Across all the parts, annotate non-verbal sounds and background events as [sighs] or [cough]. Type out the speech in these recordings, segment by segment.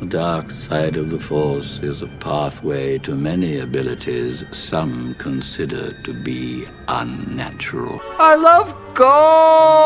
The dark side of the Force is a pathway to many abilities some consider to be unnatural. I love gold!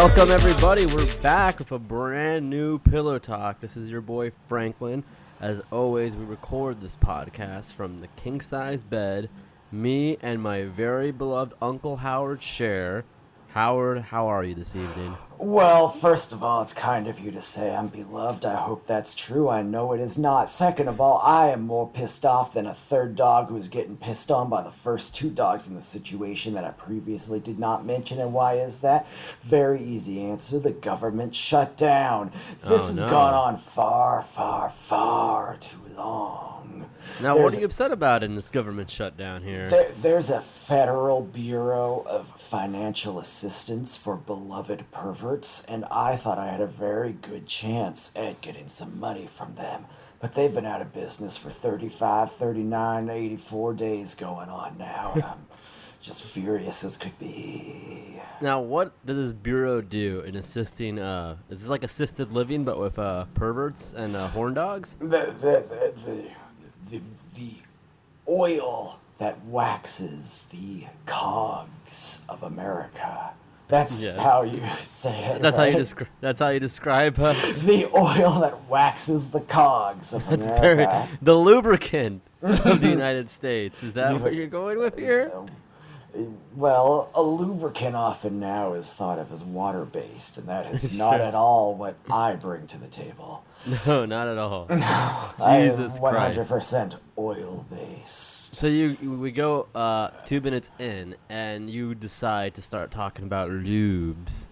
Welcome, everybody. We're back with a brand new Pillow Talk. This is your boy Franklin. As always, we record this podcast from the king size bed. Me and my very beloved Uncle Howard share. Howard, how are you this evening? Well, first of all, it's kind of you to say I'm beloved. I hope that's true. I know it is not. Second of all, I am more pissed off than a third dog who's getting pissed on by the first two dogs in the situation that I previously did not mention. And why is that? Very easy answer. The government shut down. This Oh, has gone on far, far, far too long. Now, what are you upset about in this government shutdown here? There, there's a Federal Bureau of Financial Assistance for beloved perverts, and I thought I had a very good chance at getting some money from them. But they've been out of business for 35, 39, 84 days going on now, and I'm [laughs] just furious as could be. Now, what does this bureau do in assisting? Uh, is this like assisted living, but with uh, perverts and uh, horn dogs? The, the, the, the, the, the oil that waxes the cogs of America. That's Yes. how you [laughs] say it. That's how you describe. That's how you describe. Uh, [laughs] the oil that waxes the cogs of That's America. very the lubricant of the United States. Is that what you're going with here? Well, a lubricant often now is thought of as water based, and that is [laughs] not at all what I bring to the table. [laughs] No, not at all. I am Jesus Christ. 100% oil based. So you we go uh, two minutes in, and you decide to start talking about lubes.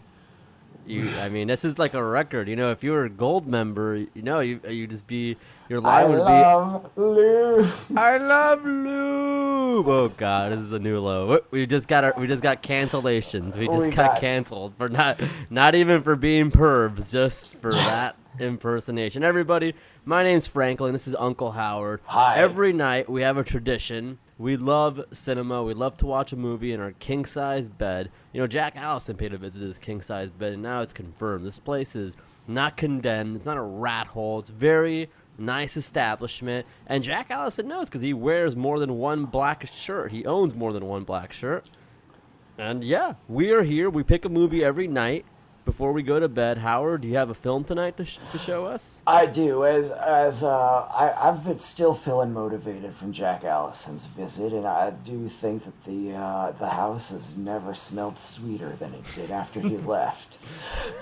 You, I mean, this is like a record. You know, if you were a gold member, you know, you you just be your I line would love lube. "I love lube." Oh God, this is a new low. We just got our, we just got cancellations. We just We got, got- canceled for not not even for being pervs, just for [laughs] that impersonation. Everybody, my name's Franklin. This is Uncle Howard. Hi. Every night we have a tradition. We love cinema. We love to watch a movie in our king size bed. You know, Jack Allison paid a visit to this king size bed, and now it's confirmed. This place is not condemned. It's not a rat hole. It's very nice establishment. And Jack Allison knows because he wears more than one black shirt. He owns more than one black shirt. And yeah, we are here. We pick a movie every night before we go to bed. Howard, do you have a film tonight to, sh- to show us? I do, as as uh, I I've been still feeling motivated from Jack Allison's visit, and I do think that the uh, the house has never smelled sweeter than it did after he [laughs] left.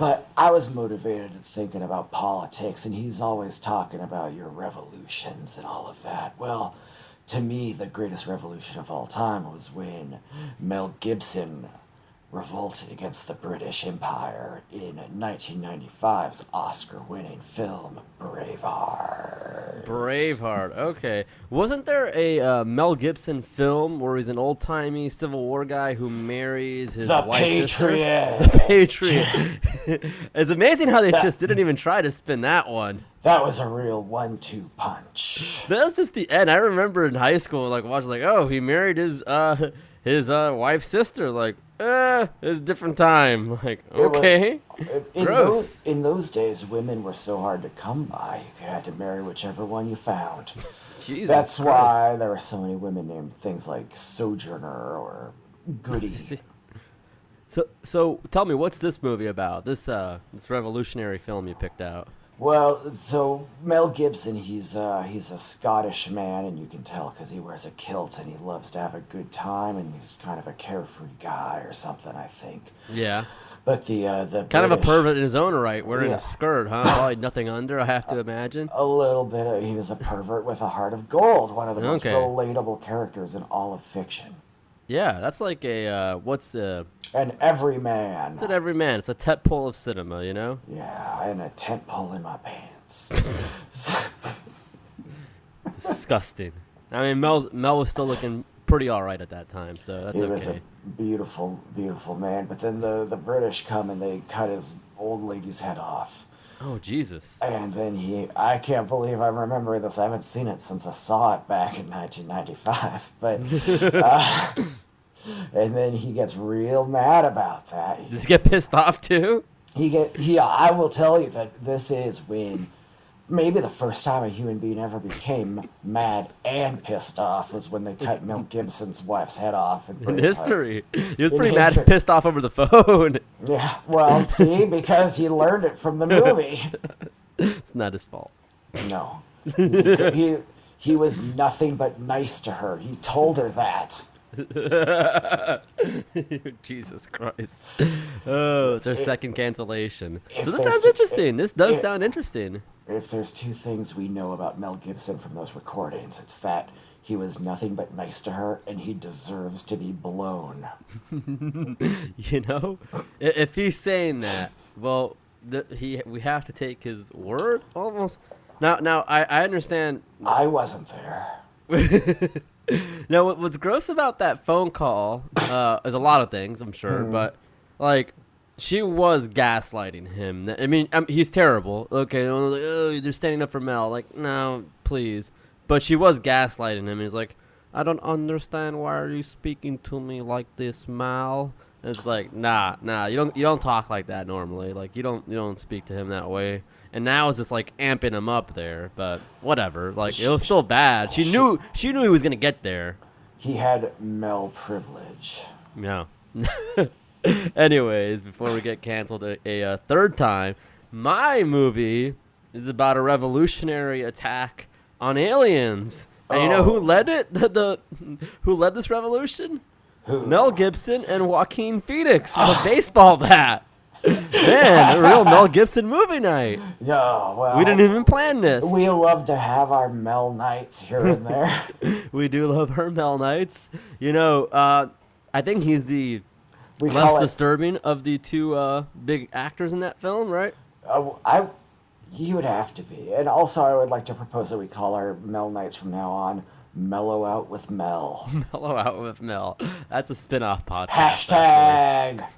But I was motivated thinking about politics, and he's always talking about your revolutions and all of that. Well, to me, the greatest revolution of all time was when Mel Gibson revolted against the British Empire in 1995's Oscar winning film Braveheart. Braveheart. Okay. Wasn't there a uh, Mel Gibson film where he's an old timey Civil War guy who marries his The wife's sister? Patriot. [laughs] The Patriot. [laughs] it's amazing how they just didn't even try to spin that one. That was a real one two punch. That was just the end. I remember in high school, like watching, like, oh, he married his uh his uh wife's sister. Like, eh, it's a different time. [laughs] Like, was- okay. In Gross. Those, in those days, women were so hard to come by, you had to marry whichever one you found. [laughs] Jesus That's Christ. why there were so many women named things like Sojourner or Goody. [laughs] So, so tell me, what's this movie about? This uh, this revolutionary film you picked out. Well, so Mel Gibson, he's uh, he's a Scottish man, and you can tell because he wears a kilt and he loves to have a good time, and he's kind of a carefree guy or something, I think. Yeah. But the uh, the Kind of a pervert in his own right, wearing Yeah. a skirt, huh? Probably nothing under, I have to imagine. A little bit. Of, he was a pervert with a heart of gold. One of the most Okay. relatable characters in all of fiction. Yeah, that's like a uh, what's the? an everyman. It's an everyman. It's a tent pole of cinema, you know. Yeah, and a tent pole in my pants. [laughs] Disgusting. I mean, Mel Mel was still looking pretty all right at that time, so that's he was okay. a beautiful, beautiful man. But then the the British come and they cut his old lady's head off. Oh Jesus! And then he, I can't believe I'm remembering this. I haven't seen it since I saw it back in 1995. [laughs] But, [laughs] uh, and then he gets real mad about that. Does he get pissed off too? He get he. I will tell you that this is when maybe the first time a human being ever became mad and pissed off was when they cut Mel Gibson's wife's head off in, In history, he was In pretty mad, history. and pissed off over the phone. Yeah, well, see, because he learned it from the movie. [laughs] it's not his fault. No, he he was nothing but nice to her. He told her that. [laughs] Jesus Christ! Oh, it's our second cancellation. if So this sounds interesting. This does sound interesting. If there's two things we know about Mel Gibson from those recordings, it's that he was nothing but nice to her, and he deserves to be blown. [laughs] You know, if he's saying that, well, the, he we have to take his word almost. Now, now I, I understand. I wasn't there. [laughs] [laughs] Now, what, what's gross about that phone call uh, is a lot of things, I'm sure, but like she was gaslighting him. I mean, um, he's terrible. Okay, like, oh, they're standing up for Mel. Like, no, please. But she was gaslighting him. He's like, I don't understand. Why are you speaking to me like this, Mal? And it's like, nah, nah. You don't, you don't talk like that normally. Like, you don't, you don't speak to him that way. And now it's just like amping him up there. But whatever. Like, it was still bad. She knew, she knew he was gonna get there. He had Mel privilege. Yeah. [laughs] Anyways, before we get canceled a, a, uh third time, my movie is about a revolutionary attack on aliens. And you know who Oh. led it? [laughs] The, the who led this revolution? Who? Mel Gibson and Joaquin Phoenix [gasps] with a baseball bat. Man, a real Mel Gibson movie night. [laughs] No, well, We didn't even plan this. We love to have our Mel nights here and [laughs] there. We do love her Mel nights. You know, uh, I think he's the We less call it. disturbing of the two uh, big actors in that film, right? Uh, I, he would have to be. And also, I would like to propose that we call our Mel nights from now on "Mellow Out with Mel." [laughs] Mellow out with Mel. That's a spin-off podcast. Hashtag.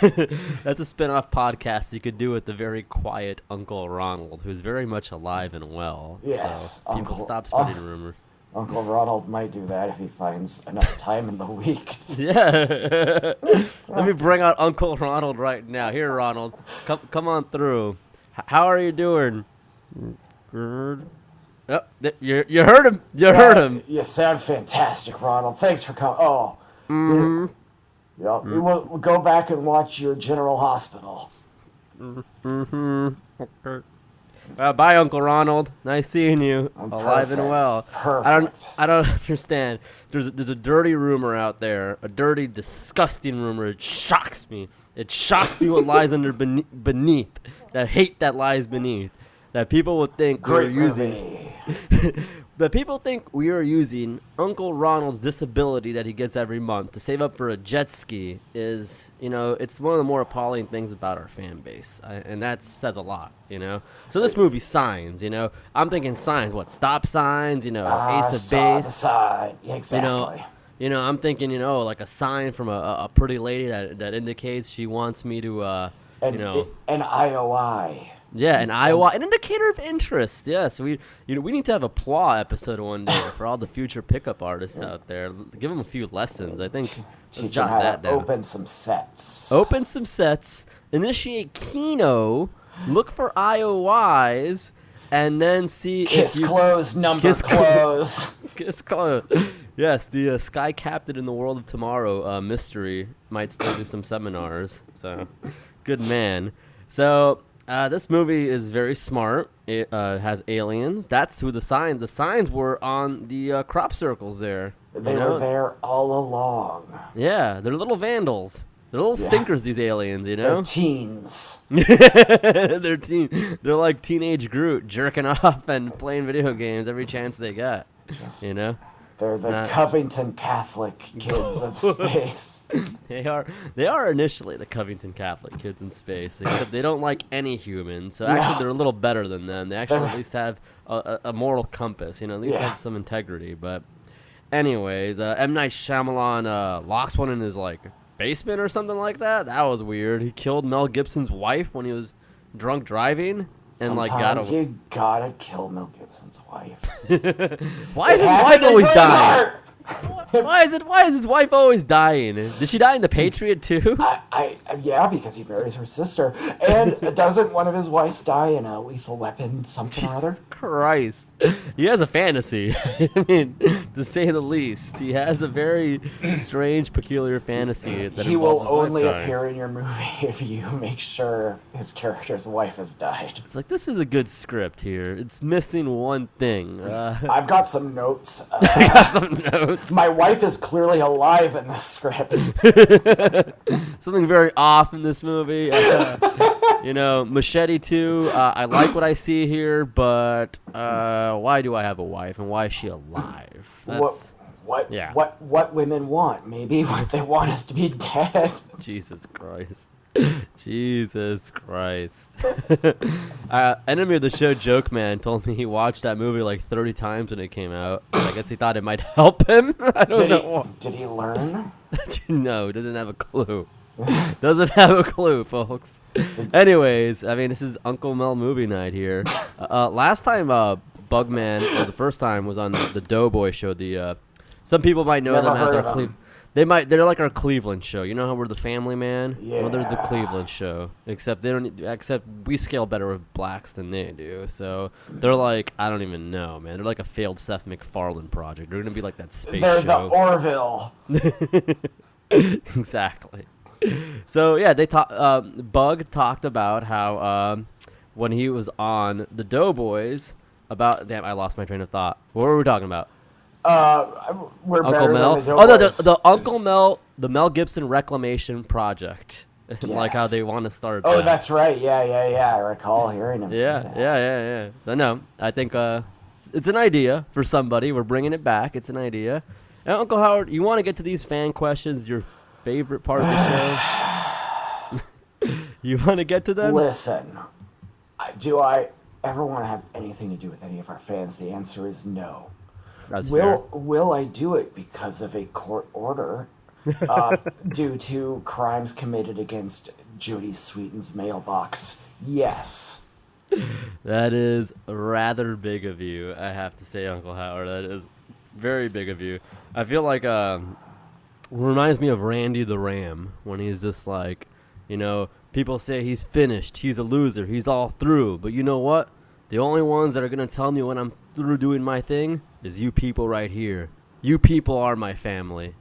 [laughs] That's a spin-off podcast you could do with the very quiet Uncle Ronald, who's very much alive and well. Yes, so people Uncle- stop spreading ah. oh. rumors. Uncle Ronald might do that if he finds enough time in the week. [laughs] Yeah. Let me bring out Uncle Ronald right now. Here, Ronald, come come on through. H- how are you doing? Good. Oh, th- you you heard him. You heard him. You sound fantastic, Ronald. Thanks for coming. Oh. Mm-hmm. Yeah, we will we'll go back and watch your General Hospital. Mm Uh, bye, Uncle Ronald. Nice seeing you, Oh, alive and well. perfect. well. I don't, I don't [laughs] understand. There's, a, there's a dirty rumor out there, a dirty, disgusting rumor. It shocks me. It shocks me what lies under bene- beneath. That hate that lies beneath. That people would think we're using. [laughs] That people think we are using Uncle Ronald's disability that he gets every month to save up for a jet ski is, you know, it's one of the more appalling things about our fan base, I, and that says a lot, you know. So this movie, Signs, you know, I'm thinking Signs, what stop signs, you know, Ah, Ace of Base, side. you know, you know, I'm thinking, you know, like a sign from a, a pretty lady that that indicates she wants me to, uh, and, you know. an IOI. Yeah, an Iowa, an indicator of interest. Yes, we you know we need to have a PLAW episode one day [coughs] for all the future pickup artists out there. Give them a few lessons. I think Teach them how that to down. open some sets. Open some sets, initiate Kino, look for IOIs, and then see Kiss if you close, number Kiss close. [laughs] Kiss close. Yes, the uh, Sky Captain in the World of Tomorrow uh, mystery might still do some seminars. So, good man. So, uh, this movie is very smart. It uh, has aliens. That's who the signs. The signs were on the uh, crop circles there. you they know? were there all along. Yeah, they're little vandals. They're little Yeah. stinkers. These aliens, you know. They're teens. [laughs] they're teen. They're like teenage Groot, jerking [laughs] off and playing video games every chance they got. Just- You know. They're the not- Covington Catholic kids of [laughs] space. [laughs] They are they are initially the Covington Catholic kids in space, except they don't like any humans. So actually, No. they're a little better than them. They actually at least have a, a, a moral compass. You know, at least Yeah. have some integrity. But Anyways, uh, M Night Shyamalan uh, locks one in his like basement or something like that. That was weird. He killed Mel Gibson's wife when he was drunk driving, and like got Sometimes away. you gotta kill Mel Gibson's wife. [laughs] Why is It his wife always dying? [laughs] Why is it? Why is his wife always dying? Did she die in The Patriot too? [laughs] I, I, yeah, because he marries her sister. And doesn't one of his wives die in a lethal weapon, something or other? Christ. He has a fantasy. [laughs] I mean, to say the least. He has a very strange, peculiar fantasy. That He will involves his wife only appear in your movie if you make sure his character's wife has died. It's like, this is a good script here. It's missing one thing. Uh, I've got some notes. I Uh, got some notes. My wife is clearly alive in this script. [laughs] [laughs] Something very off in this movie. Uh, you know, Machete 2, uh, I like what I see here, but uh, why do I have a wife and why is she alive? what, what, yeah. what, what women want? Maybe what they want is to be dead. Jesus Christ. [laughs] Jesus Christ. [laughs] uh, enemy of the show, Joke Man, told me he watched that movie like 30 times when it came out. I guess he thought it might [laughs] help him. I don't Did know. he, did he learn? no, doesn't have a clue. doesn't have a clue, folks. Anyways, I mean, this is Uncle Mel movie night here. Uh, uh, last time, uh, Bugman, or the first time, was on the Doughboy show. The uh, some people might know Never them as our of Cle- 'em. They might. They're like our Cleveland show. You know how we're the Family Man. Yeah. Well, they're the Cleveland show. Except they don't. Except we scale better with blacks than they do. So they're like I don't even know, man. They're like a failed Seth MacFarlane project. They're gonna be like that space They're show. the Orville. [laughs] exactly. So yeah, they talk. Um, Bug talked about how um, when he was on the Doughboys about. Damn, I lost my train of thought. What were we talking about? Uh, we're Uncle Mel. Oh no, the, the Uncle Mel, the Mel Gibson Reclamation Project. [laughs] like how they want to start. Oh, that. that's right. Yeah, yeah, yeah. I recall hearing him say Yeah, that. yeah, yeah, yeah. So no, I think uh, it's an idea for somebody. We're bringing it back. It's an idea. And Uncle Howard, you want to get to these fan questions? Your favorite part of the show? [sighs] [laughs] you want to get to them? Listen, do I ever want to have anything to do with any of our fans? The answer is no. That's Will Will I do it because of a court order uh, [laughs] due to crimes committed against Jodie Sweetin's mailbox? Yes. That is rather big of you, I have to say, Uncle Howard. That is very big of you. I feel like um, reminds me of Randy the Ram when he's just like, you know, people say he's finished, he's a loser, he's all through. But you know what? The only ones that are gonna tell me when I'm through doing my thing is you people right here. You people are my family.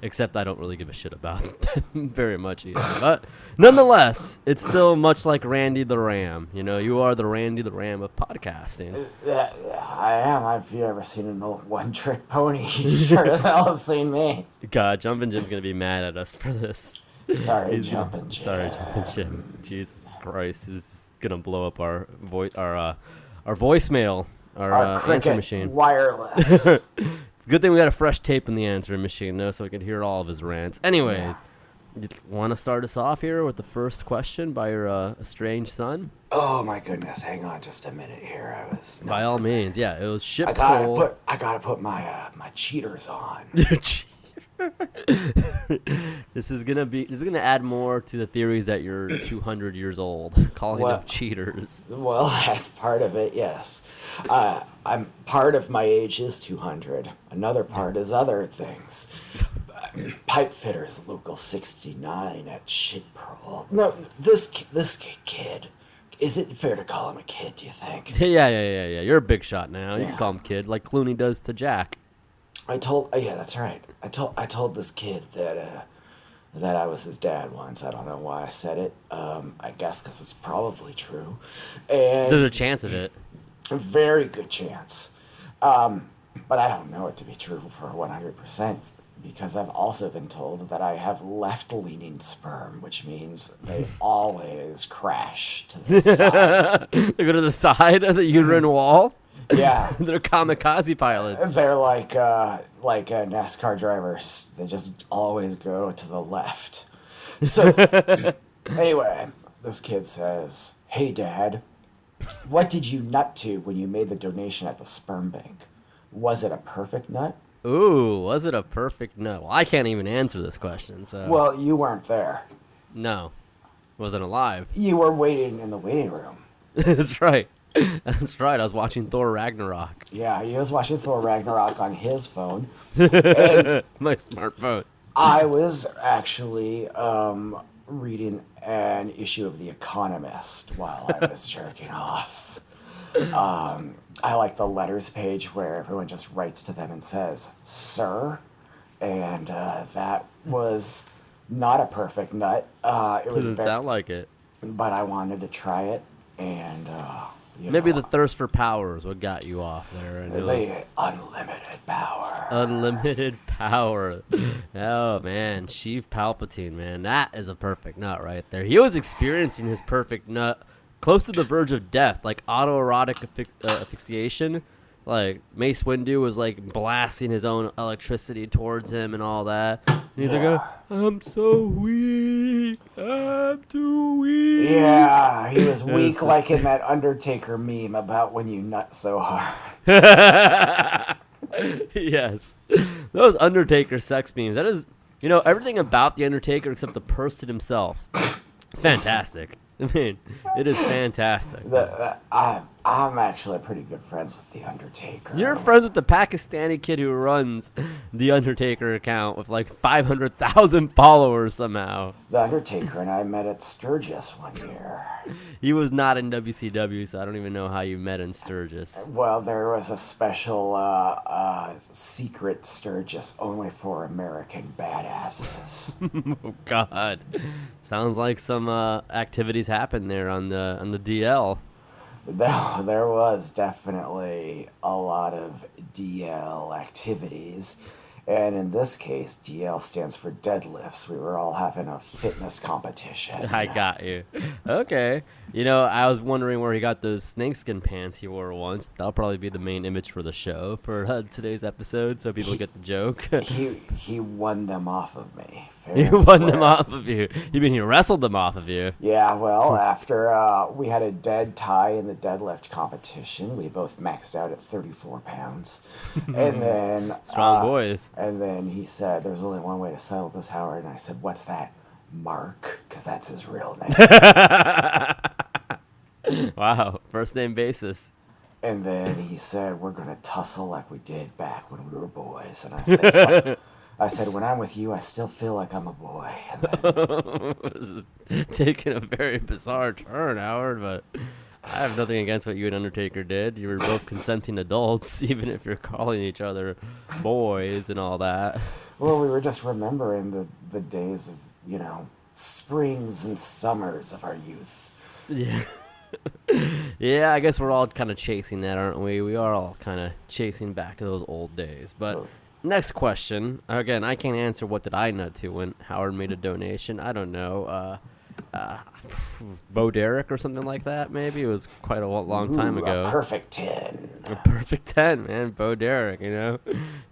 Except I don't really give a shit about [laughs] them very much either. But nonetheless, it's still much like Randy the Ram. You know, you are the Randy the Ram of podcasting. Yeah, I am. Have you ever seen an old one trick pony? [laughs] You sure as hell have seen me. God, Jumpin' Jim's gonna be mad at us for this. Sorry, gonna- jumping. [laughs] Sorry, Jumpin' Jim. Jesus Christ, this is gonna blow up our voice, our uh, our voicemail, our, Our uh, answer machine. [laughs] wireless. Good thing we got a fresh tape in the answering machine, though, so we could hear all of his rants. Anyways, you want to start us off here with the first question by your uh, estranged son? oh my goodness! Hang on, just a minute here. I was. By all means, yeah. It was ship I gotta coal. put. I gotta put my uh, my cheaters on. [laughs] [laughs] [laughs] this is gonna be. This is gonna add more to the theories that you're [clears throat] 200 years old, [laughs] calling them What? cheaters. Well, [laughs] that's part of it, yes. Uh, I'm part of my age is 200. Another part is other things. [clears throat] Pipe fitters, local 69 at Shitpearl. No, this this kid. Is it fair to call him a kid? Do you think? Yeah, yeah, yeah, yeah. You're a big shot now. You can call him kid, like Clooney does to Jack. I told. Oh, yeah, that's right. I told. I told this kid that uh, that I was his dad once. I don't know why I said it. Um, I guess because it's probably true. And There's a chance of it. A very good chance. Um, but I don't know it to be true for 100% because I've also been told that I have left leaning sperm, which means they [laughs] always crash to the side. [laughs] they go to the side of the uterine wall. Yeah. [laughs] They're kamikaze pilots. They're like uh, like uh, NASCAR drivers. They just always go to the left. So [laughs] anyway, this kid says, "Hey, Dad, what did you nut to when you made the donation at the sperm bank? Was it a perfect nut? Ooh, was it a perfect no? Well, I can't even answer this question, so Well, you weren't there. no, wasn't alive. You were waiting in the waiting room. [laughs] That's right. [laughs] That's right. I was watching Thor Ragnarok. Yeah, he was watching Thor Ragnarok on his phone. [laughs] My smartphone. I was actually um, reading an issue of The Economist while I was [laughs] jerking off. Um, I like the letters page where everyone just writes to them and says, Sir. And uh, that was not a perfect nut. Uh, it was Doesn't very, sound like it. but I wanted to try it. And uh, you Maybe know, the thirst for power is what got you off there. And was unlimited power. unlimited power. Oh man, Sheev Palpatine, man, that is a perfect nut right there. He was experiencing his perfect nut, close to the verge of death, like autoerotic affix- uh, asphyxiation. Like Mace Windu was like blasting his own electricity towards him and all that. And he's Yeah. like, "I'm so weak. I'm too weak." Yeah, he was [laughs] weak like in that Undertaker meme about when you nut so hard. [laughs] yes. Those Undertaker sex memes. That is, you know, everything about The Undertaker except the person himself. It's [laughs] fantastic. I mean, it is fantastic. The, the, I, I'm actually pretty good friends with The Undertaker. You're friends with the Pakistani kid who runs the Undertaker account with like 500,000 [laughs] followers somehow. The Undertaker and I met at Sturgis one year. He was not in WCW, so I don't even know how you met in Sturgis. Well, there was a special uh, uh, secret Sturgis only for American badasses. [laughs] Oh God, sounds like some uh, activities happened there on the on the DL. There, [laughs] there was definitely a lot of DL activities. And in this case, DL stands for deadlifts. We were all having a fitness competition. [laughs] I got you. Okay. You know, I was wondering where he got those snakeskin pants he wore once. That'll probably be the main image for the show for uh, today's episode, so people get the joke. [laughs] He he won them off of me. And won them off of you. You mean he wrestled them off of you? Yeah, well, [laughs] after uh, we had a dead tie in the deadlift competition, we both maxed out at 34 pounds. [laughs] and then. Strong uh, boys. And then he said, There's only one way to settle this, Howard. And I said, What's that? Mark, because that's his real name. [laughs] Wow. First name basis. and then he said, We're going to tussle like we did back when we were boys. And I said. I said, When I'm with you, I still feel like I'm a boy. [laughs] And then taking a very bizarre turn, Howard, but I have nothing against what you and Undertaker did. You were both consenting adults, [laughs] even if you're calling each other boys and all that. Well, we were just remembering the, the days of, you know, springs and summers of our youth. Yeah. [laughs] yeah, I guess we're all kind of chasing that, aren't we? We are all kind of chasing back to those old days. But next question. Again, I can't answer what did I nut to when Howard made a donation. I don't know. Uh, uh, [sighs] Bo Derek or something like that, maybe. It was quite a long time Ooh, ago. A perfect 10. A perfect 10, man. Bo Derek, you know?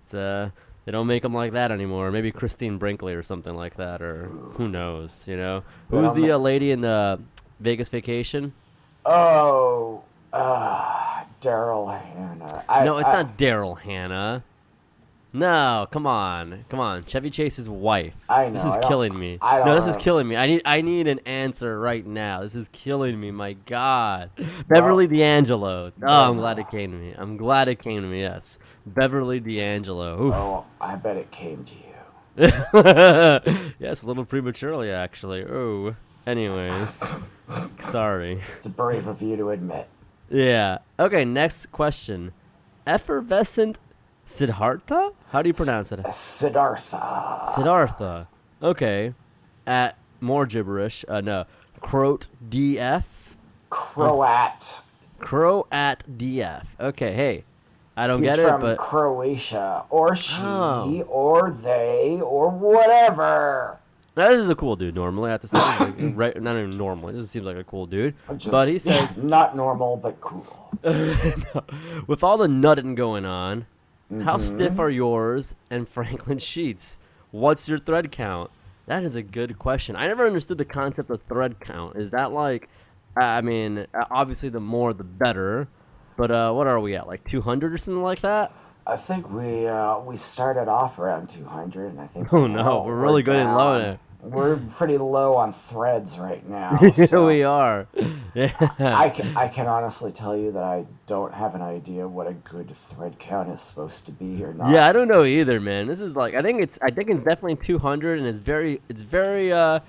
It's uh they don't make them like that anymore. Maybe Christine Brinkley or something like that or who knows, you know? Who was Well, the uh, lady in the Vegas vacation? Oh, uh, Daryl Hannah. I, no, it's I- not Daryl Hannah. No, come on. Come on. Chevy Chase's wife. I know. This is killing me. I no, this is killing me. I need I need an answer right now. This is killing me. My god. Beverly D'Angelo. Oh, I'm glad it came to me. I'm glad it came to me. Yes. Beverly D'Angelo. Oof. Oh, I bet it came to you. [laughs] yes, a little prematurely, actually. Oh, anyways, [laughs] sorry. It's brave of you to admit. Yeah. Okay. Next question. Effervescent Siddhartha? How do you pronounce it? Siddhartha. Siddhartha. Okay. At more gibberish. Uh, no. Croat DF. Croat. Crow at DF. Okay. Hey, I don't He's get it, from but Croatia, or she, Oh. or they, or whatever. Now, this is a cool dude. Normally, I have to say, like, [coughs] right? Not even normally. This seems like a cool dude. Just- but he says, [laughs] not normal, but cool. [laughs] with all the nutting going on, how Mm-hmm. stiff are yours and [laughs] Franklin sheets? What's your thread count? That is a good question. I never understood the concept of thread count. Is that like, I mean, uh, obviously the more the better, but uh, what are we at? Like 200 or something like that? I think we uh, we started off around 200, and I think. Oh no, we're really good at low down. now. We're pretty low on threads right now. [laughs] So we are. Yeah. I can I can honestly tell you that I don't have an idea what a good thread count is supposed to be or not. Yeah, I don't know either, man. This is like I think it's I think it's definitely 200 and it's very it's very uh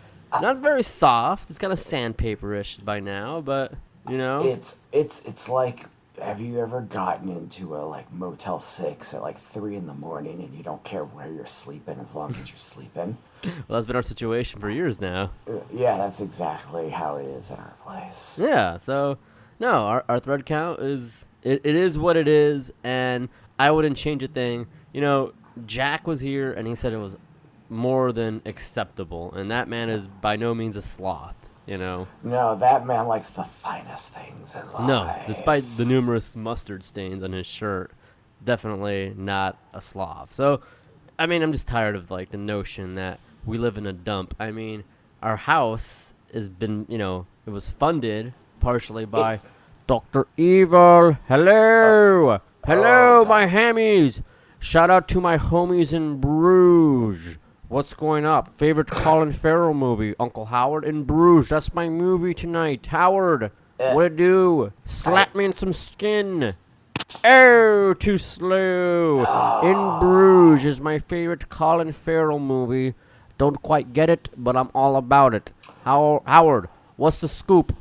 not very soft. It's kind of sandpaperish by now, but you know. It's it's it's like have you ever gotten into a like Motel Six at like three in the morning and you don't care where you're sleeping as long as you're sleeping? Well, that's been our situation for years now. Yeah, that's exactly how it is in our place. Yeah, so no, our, our thread count is it, it is what it is, and I wouldn't change a thing. You know, Jack was here and he said it was more than acceptable, and that man is by no means a sloth. You know, No, that man likes the finest things in life. no, despite the numerous mustard stains on his shirt, definitely not a sloth. So, I mean, I'm just tired of like the notion that we live in a dump. I mean, our house has been, you know, it was funded partially by Dr. Evil. Hello. Hello, Oh, my hammies. Shout out to my homies in Bruges. What's going up? Favorite [coughs] Colin Farrell movie? Uncle Howard in Bruges. That's my movie tonight. Howard, Uh, what it do? Slap me in some skin. Oh, too slow. In Bruges is my favorite Colin Farrell movie. Don't quite get it, but I'm all about it. How- Howard, what's the scoop?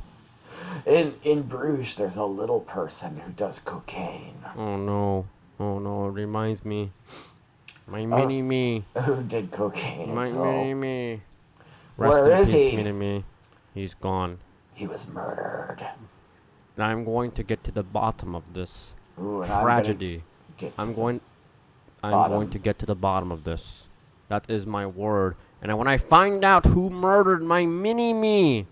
In in Bruges, there's a little person who does cocaine. Oh no. Oh no, it reminds me. My uh, mini me. Who did cocaine My until mini me. Where in is peace, he? Mini me. He's gone. he was murdered. And I'm going to get to the bottom of this Ooh, and I'm tragedy. I'm going I'm bottom. going to get to the bottom of this. That is my word. And when I find out who murdered my mini me,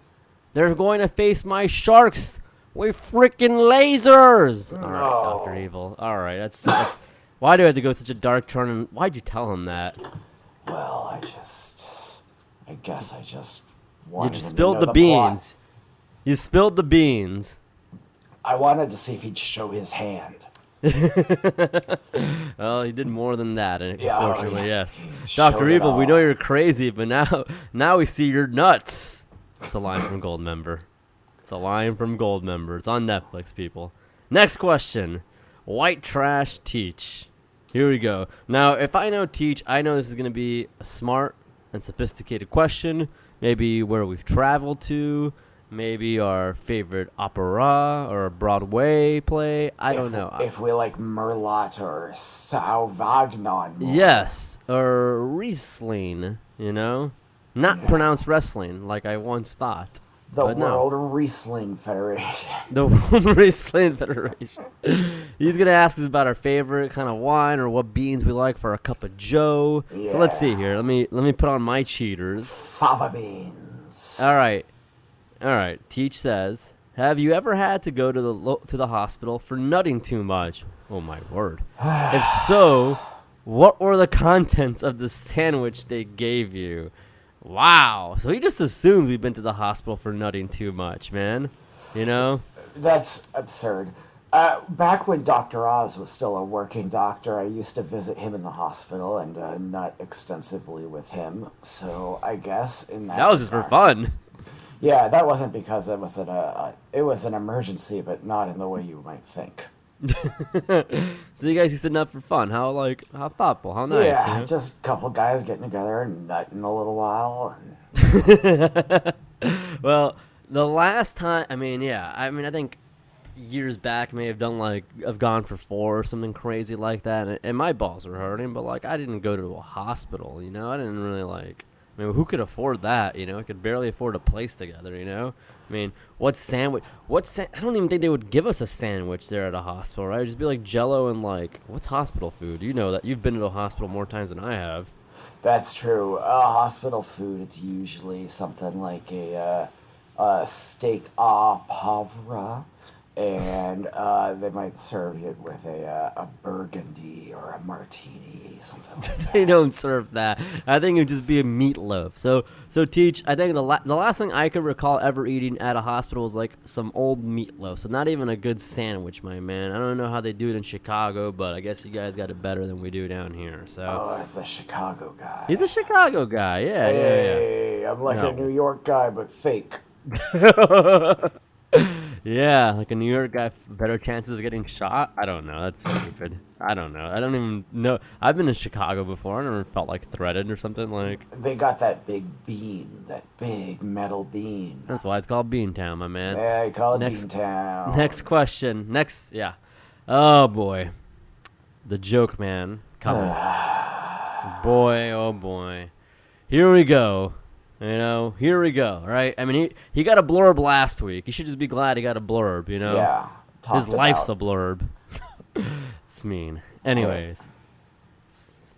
they're going to face my sharks with freaking lasers. All right, oh. Doctor Evil. All right, that's that's. Why do I have to go such a dark turn? And why'd you tell him that? Well, I just. I guess I just. You Wanted just spilled the plot. beans. You spilled the beans. I wanted to see if he'd show his hand. [laughs] Well, he did more than that, oh, unfortunately, yeah. yes. Doctor Evil, we know you're crazy, but now, now we see you're nuts. It's a line from Goldmember. It's a line from Goldmember. It's on Netflix, people. Next question: White trash teach. Here we go. Now, if I know teach, I know this is gonna be a smart and sophisticated question. Maybe where we've traveled to. Maybe our favorite opera or Broadway play. I if, don't know. If we like Merlot or Sauvignon. more. Yes, or Riesling, you know? Not pronounced wrestling like I once thought. The but no. World Riesling Federation. [laughs] The World Riesling Federation. He's going to ask us about our favorite kind of wine or what beans we like for a cup of joe. So let's see here. Let me let me put on my cheaters. Fava beans. All right. All right. Teach says, "Have you ever had to go to the lo- to the hospital for nutting too much?" Oh my word. [sighs] if so, what were the contents of the sandwich they gave you? Wow. So he just assumes we've been to the hospital for nutting too much, man. You know? That's absurd. Uh, back when Dr. Oz was still a working doctor, I used to visit him in the hospital and uh, nut extensively with him. So I guess in that That was just for fun. Yeah, that wasn't because it was an uh, it was an emergency, but not in the way you might think. [laughs] So you guys just to nut for fun. How like how thoughtful, how nice. yeah, you know? just a couple guys getting together and nutting a little while. And [laughs] Well, the last time, I mean, yeah, I mean, I think years back may have done like I've gone for four or something crazy like that, and, and my balls were hurting, but like I didn't go to a hospital, you know. I didn't really like. I mean, who could afford that? You know, I could barely afford a place together. You know, I mean, what sandwich? What sa- I don't even think they would give us a sandwich there at a hospital, right? It'd just be like Jello and like what's hospital food? You know that you've been to a hospital more times than I have. that's true. Uh, hospital food, it's usually something like a, uh, a steak au poivre and uh, they might serve it with a uh, a burgundy or a martini, something like [laughs] that. they don't serve that. I think it would just be a meatloaf. So, so teach. I think the la- the last thing I could recall ever eating at a hospital was like some old meatloaf. So not even a good sandwich, my man. I don't know how they do it in Chicago, but I guess you guys got it better than we do down here. So Oh, it's a Chicago guy. he's a Chicago guy. Yeah, yeah, Hey, I'm like No. a New York guy, but fake. [laughs] yeah. like a New York guy, better chances of getting shot. I don't know. That's [clears throat] stupid. I don't know. I don't even know. I've been to Chicago before. I never felt like threatened or something like. They got that big bean, that big metal bean. That's why it's called Beantown, my man. Yeah, you call it Next- Beantown. Next question. Next, yeah. Oh boy, the joke man coming. [sighs] boy, oh boy. Here we go. You know, here we go. Right? I mean, he he got a blurb last week. He should just be glad he got a blurb. You know, Yeah. his life's about- a blurb. [laughs] it's mean. Anyways,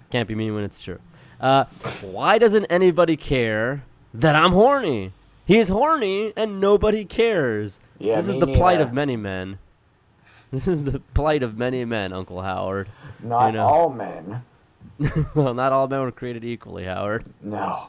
can't be mean when it's true. Uh, why doesn't anybody care that I'm horny? He's horny and nobody cares. Yeah, this is the plight of many men. This is the plight of many men, Uncle Howard. Not you know. all men. [laughs] well, not all men were created equally, Howard. No.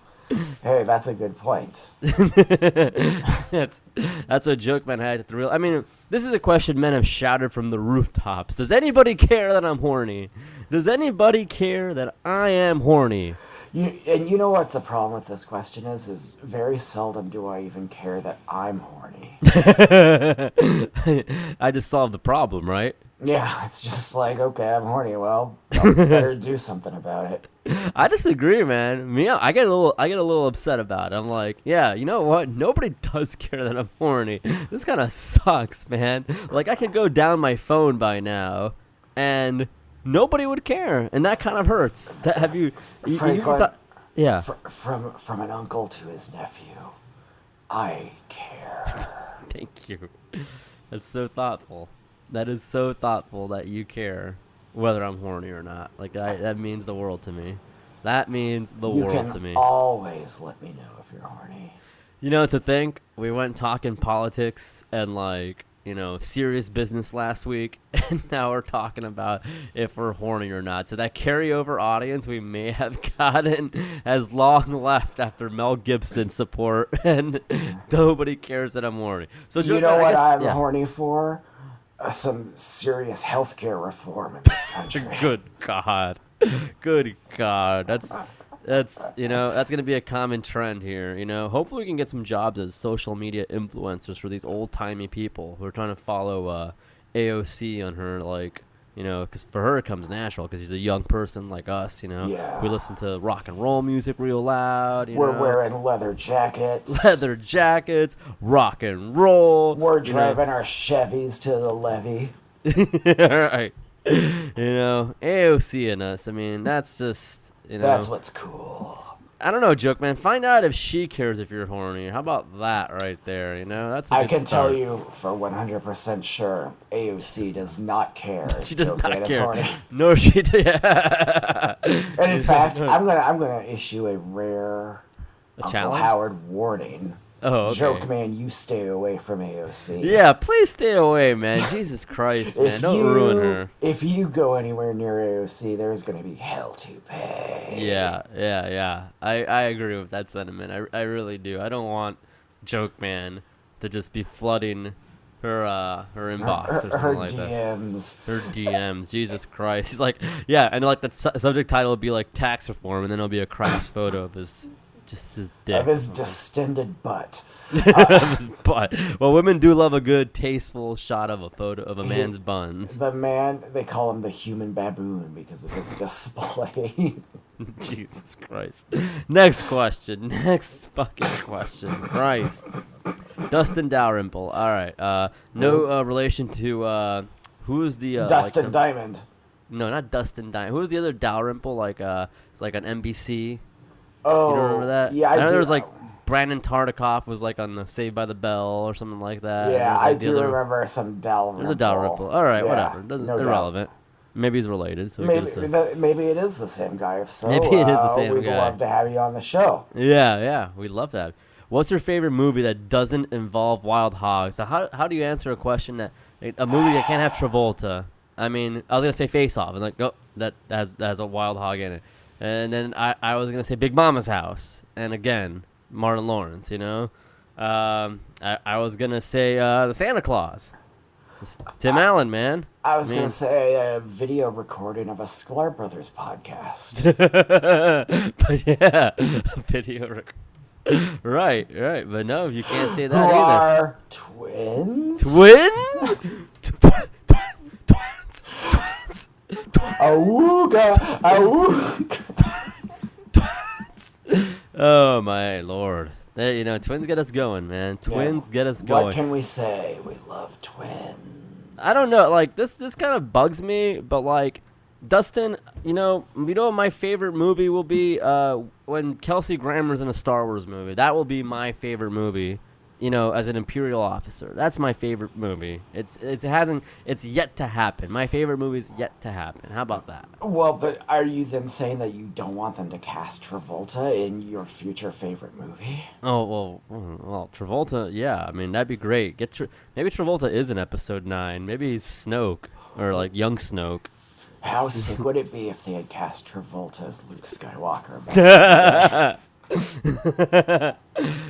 Hey, that's a good point. [laughs] that's that's a joke men had to real. I mean, this is a question men have shouted from the rooftops. Does anybody care that I'm horny? Does anybody care that I am horny? You, and you know what the problem with this question is? Is very seldom do I even care that I'm horny. [laughs] I just solved the problem, right? Yeah, [laughs] it's just like, okay, I'm horny. Well, I [laughs] better do something about it. I disagree, man. Me, I get a little, I get a little upset about it. I'm like, yeah, you know what? Nobody [laughs] does care that I'm horny. This kind of sucks, man. Like I could go down my phone by now, and nobody would care, and that kind of hurts. That have you? you- you Franklin, thought- yeah. Fr- from from an uncle to his nephew, I care. Thank you. That's so thoughtful. That is so thoughtful that you care whether I'm horny or not. Like I, that means the world to me. That means the you world to me. always let me know if you're horny. You know, to think we went talking politics and like you know serious business last week, [laughs] and now we're talking about if we're horny or not. So that carryover audience we may have [laughs] gotten has long left after Mel Gibson support, [laughs] and mm-hmm. nobody cares that I'm horny. So you know I what guess- I'm yeah. horny for? Uh, some serious healthcare reform in this country. [laughs] Good God. Good God. That's that's you know that's gonna be a common trend here. You know, hopefully we can get some jobs as social media influencers for these old timey people who are trying to follow uh, AOC on her like. You know, because for her it comes natural because she's a young person like us. You know, Yeah. we listen to rock and roll music real loud. You We're know? wearing leather jackets. [laughs] leather jackets, rock and roll. We're you know. driving our Chevys to the levee. [laughs] right. You know, AOC and us. I mean, that's just you know. That's what's cool. I don't know, joke man. Find out if she cares if you're horny. How about that right there? You know, that's. I I can tell you for 100% sure AOC does not care. [laughs] She does Joe not care. [laughs] No, she. [laughs] Yeah. And in fact, I'm gonna I'm gonna issue a rare A Uncle challenge? Howard warning. Oh, okay. Joke man, you stay away from AOC. Yeah, please stay away, man. [laughs] Jesus Christ, man. Don't you ruin her. if you go anywhere near AOC, there's gonna be hell to pay. Yeah, yeah, yeah. I, I agree with that sentiment. I, I really do. I don't want Joke Man to just be flooding her uh her inbox Her, or something her like that. DMs. Her DMs, Jesus Christ. He's [laughs] like, yeah, and like the su- subject title would be like tax reform, and then it'll be a crass photo of his, just his dick. Of his distended butt. [laughs] but well, women do love a good, tasteful shot of a photo of a man's buns. The man, they call him the human baboon because of his display. [laughs] Jesus Christ. Next question. [laughs] Next fucking question. Christ. Dustin Dalrymple. All right. Uh, no uh, relation to uh, who is the uh, like Dustin the- Diamond. No, not Dustin Diamond. Who was the other Dalrymple? Like uh, it's like an NBC. Oh, You remember that? Yeah, I, know do. there was like Brandon Tartikoff was like on the Saved by the Bell or something like that. yeah, was, I do other- remember some Dalrymple. There's a Dalrymple. All right, Yeah, whatever. Doesn't no doubt. irrelevant. Maybe he's related. So we Maybe, have th- maybe it is the same guy. If so, Maybe it is the uh, same we'd guy. love to have you on the show. Yeah, yeah, we'd love that. What's your favorite movie that doesn't involve wild hogs? So how how do you answer a question that a movie that can't have Travolta. I mean, I was gonna say Face Off, and like, oh, that that has, that has a wild hog in it. And then I, I was gonna say Big Mama's House, and again Martin Lawrence. You know, um, I, I was gonna say uh, the Santa Claus. Tim Allen, man. I was Man. gonna say a video recording of a Sklar Brothers podcast. but yeah, video. Rec- right, right. But no, you can't say Who that either. are twins? Twins? Twins? Twins? Awooga, awooga. [laughs] Oh my lord. There, you know, twins get us going, man. Twins get us going. What can we say? We love twins. I don't know. Like this, this kind of bugs me. But like, Dustin, you know, you know, what my favorite movie will be uh, when Kelsey Grammer's in a Star Wars movie. That will be my favorite movie. You know, as an Imperial officer, that's my favorite movie. It's it hasn't it's yet to happen. My favorite movie is yet to happen. How about that? Well, but are you then saying that you don't want them to cast Travolta in your future favorite movie? Oh well, mm, well Travolta, yeah. I mean that'd be great. Get Tra- maybe Travolta is in Episode Nine. Maybe he's Snoke or like young Snoke. How sick would it be if they had cast Travolta as Luke Skywalker? [laughs] [laughs]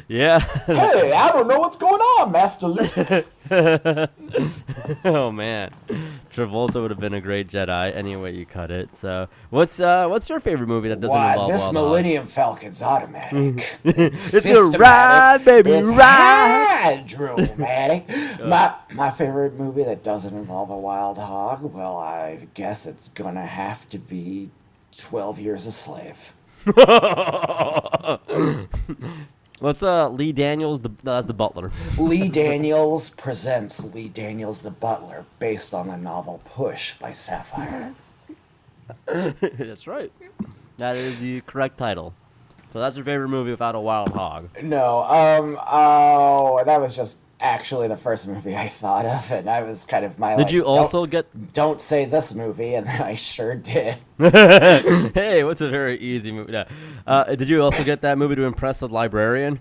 Yeah. hey, I don't know what's going on, Master Luke. [laughs] oh man, Travolta would have been a great Jedi. Anyway, you cut it. So what's uh what's your favorite movie that doesn't Why, involve this? This Millennium Falcon's automatic. [laughs] It's a ride, baby, it's ride. hydromatic. my my favorite movie that doesn't involve a wild hog. Well, I guess it's gonna have to be Twelve Years a Slave. What's uh Lee Daniels the as the butler? Lee Daniels presents Lee Daniels the Butler, based on the novel Push by Sapphire. that's right. That is the correct title. So that's your favorite movie without a wild hog. No, um, oh, that was just actually the first movie I thought of, and I was kind of my. Did like, you "Don't- also get? Don't say this movie, and [laughs] I sure did. [laughs] hey, what's a very easy movie? No. Uh, did you also get that movie to impress the librarian?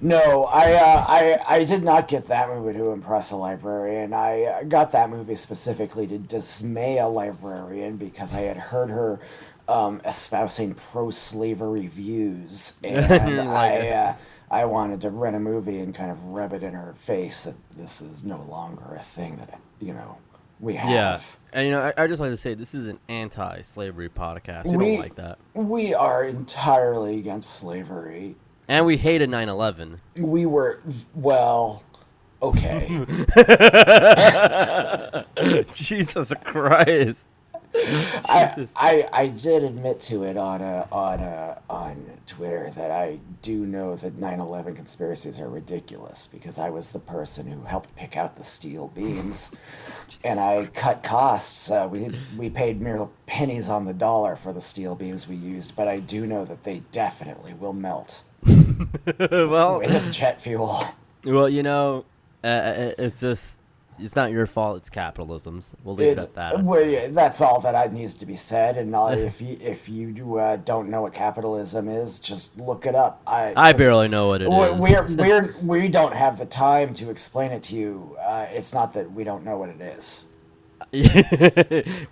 No, I, uh, I, I did not get that movie to impress a librarian. I got that movie specifically to dismay a librarian because I had heard her um, espousing pro-slavery views, [laughs] and I, uh, I wanted to rent a movie and kind of rub it in her face that this is no longer a thing that you know we have. Yeah. And you know, I, I just like to say this is an anti-slavery podcast. We, We- don't like that, We are entirely against slavery. and we hated 9/11. We were well. Okay. [laughs] Jesus Christ. [laughs] I, I I did admit to it on a, on a, on Twitter that I do know that 9/11 conspiracies are ridiculous because I was the person who helped pick out the steel beams, [laughs] and I cut costs. Uh, we we paid mere pennies on the dollar for the steel beams we used, but I do know that they definitely will melt [laughs] well, with jet fuel. well, you know, uh, uh, it's just it's not your fault. It's capitalism's. We'll leave it at that. well, yeah, that's all that I- needs to be said. And if you if you uh, don't know what capitalism is, just look it up. I I barely know what it we- is. We're [laughs] we're we don't have the time to explain it to you. Uh, it's not that we don't know what it is. [laughs]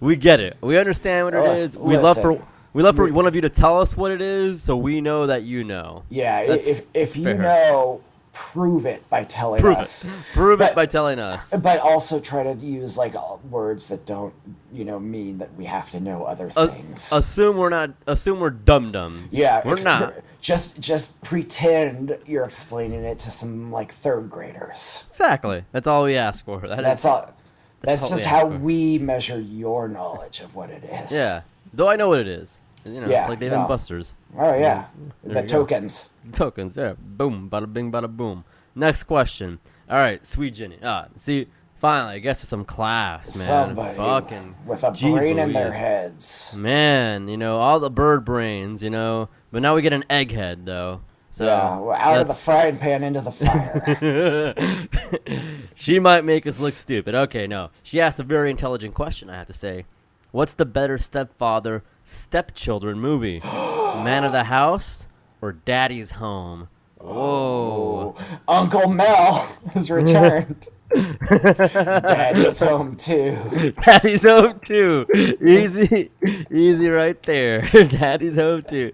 we get it. We understand what it Listen- is. We love for we love for one of you to tell us what it is, so we know that you know. Yeah, That's if if you fair. know, prove it by telling Prove us. [laughs] it. Prove But- it by telling us. But also try to use like uh, words that don't, you know, mean that we have to know other Uh, things. assume we're not. Assume we're dum dums. Yeah, we're ex- not. Just just pretend you're explaining it to some like third graders. Exactly. That's all we ask for. That is- That's all. That's, all just how for. we measure your knowledge of what it is. Yeah. Though I know what it is. You know, Yeah, it's like Dave no. and Buster's. Oh yeah. The you go. tokens. Tokens. Yeah. Boom. Bada bing. Bada boom. Next question. All right. Sweet Jenny. Ah. See. Finally, I guess with some class, man. Somebody Fucking with a Jeez brain in their heads. Man, you know all the bird brains, you know. But now we get an egghead though. So yeah, we're out of the frying pan into the fire. [laughs] she might make us look stupid. Okay, no. She asked a very intelligent question, I have to say. What's the better stepfather stepchildren movie? [gasps] Man of the House or Daddy's Home? Whoa. Uncle Mel [laughs] has returned. [laughs] Daddy's home too. [laughs] Daddy's home too. Easy, easy right there. Daddy's home too.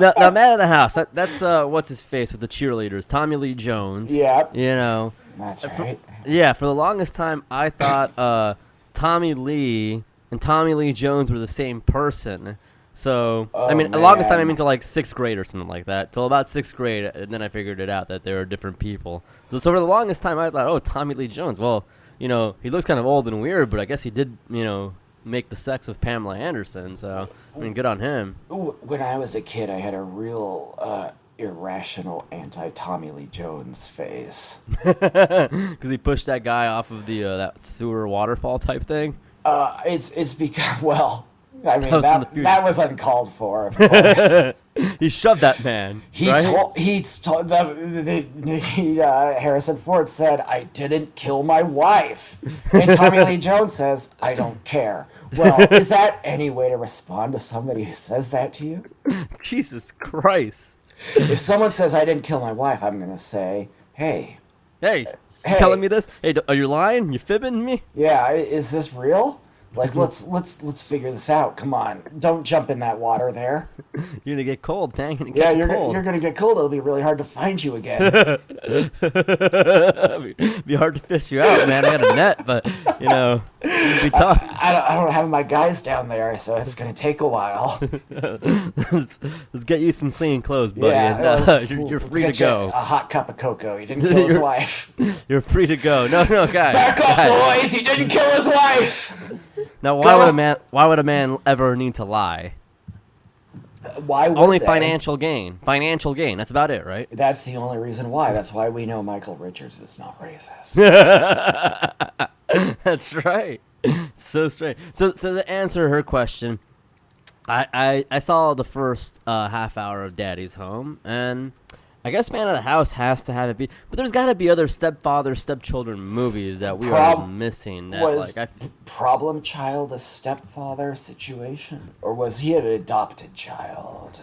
Now, now, man of the house. That, that's uh, what's his face with the cheerleaders. Tommy Lee Jones. Yep. You know. That's right. Yeah. For the longest time, I thought uh, Tommy Lee and Tommy Lee Jones were the same person. So I Oh, mean, the longest time I mean to like sixth grade or something like that. Till about sixth grade, and then I figured it out that there are different people. So, so for the longest time, I thought, oh, Tommy Lee Jones. Well, you know, he looks kind of old and weird, but I guess he did, you know, make the sex with Pamela Anderson. So I mean, good on him. When I was a kid, I had a real uh, irrational anti Tommy Lee Jones phase. Because [laughs] he pushed that guy off of the uh, that sewer waterfall type thing. Uh, it's it's because [laughs] well, I mean was that that was uncalled for, of course. [laughs] He shoved that man. He right? told he told them he, uh, Harrison Ford said I didn't kill my wife, and Tommy Lee Jones says I don't care. Well, is that any way to respond to somebody who says that to you? Jesus Christ. If someone says I didn't kill my wife, I'm gonna say, hey, Hey, Hey. telling me this? Hey, are you lying? You fibbing me? yeah, is this real? Like let's let's let's figure this out. Come on, don't jump in that water there. [laughs] You're gonna get cold, man. You're Yeah, you're cold. gonna, you're gonna get cold. It'll be really hard to find you again. [laughs] be, be hard to fish you out, man. I got a net, but you know, it'd be tough. I don't, I don't have my guys down there, so it's gonna take a while. [laughs] let's, let's get you some clean clothes, buddy. yeah, and, uh, you're, you're free to you go. A hot cup of cocoa. He didn't kill his wife. You're free to go. No, no, guys. Back up, guys. boys! He didn't kill his wife. Now, why Go. would a man? Why would a man ever need to lie? Why? Would Only they? financial gain. Financial gain. That's about it, right? That's the only reason why. That's why we know Michael Richards is not racist. [laughs] That's right. so straight. So, so to answer her question, I, I, I saw the first uh, half hour of Daddy's Home, and I guess Man of the House has to have it be. But there's got to be other stepfather, stepchildren movies that we are Prob- missing. That was like I, problem child a stepfather situation, or was he an adopted child?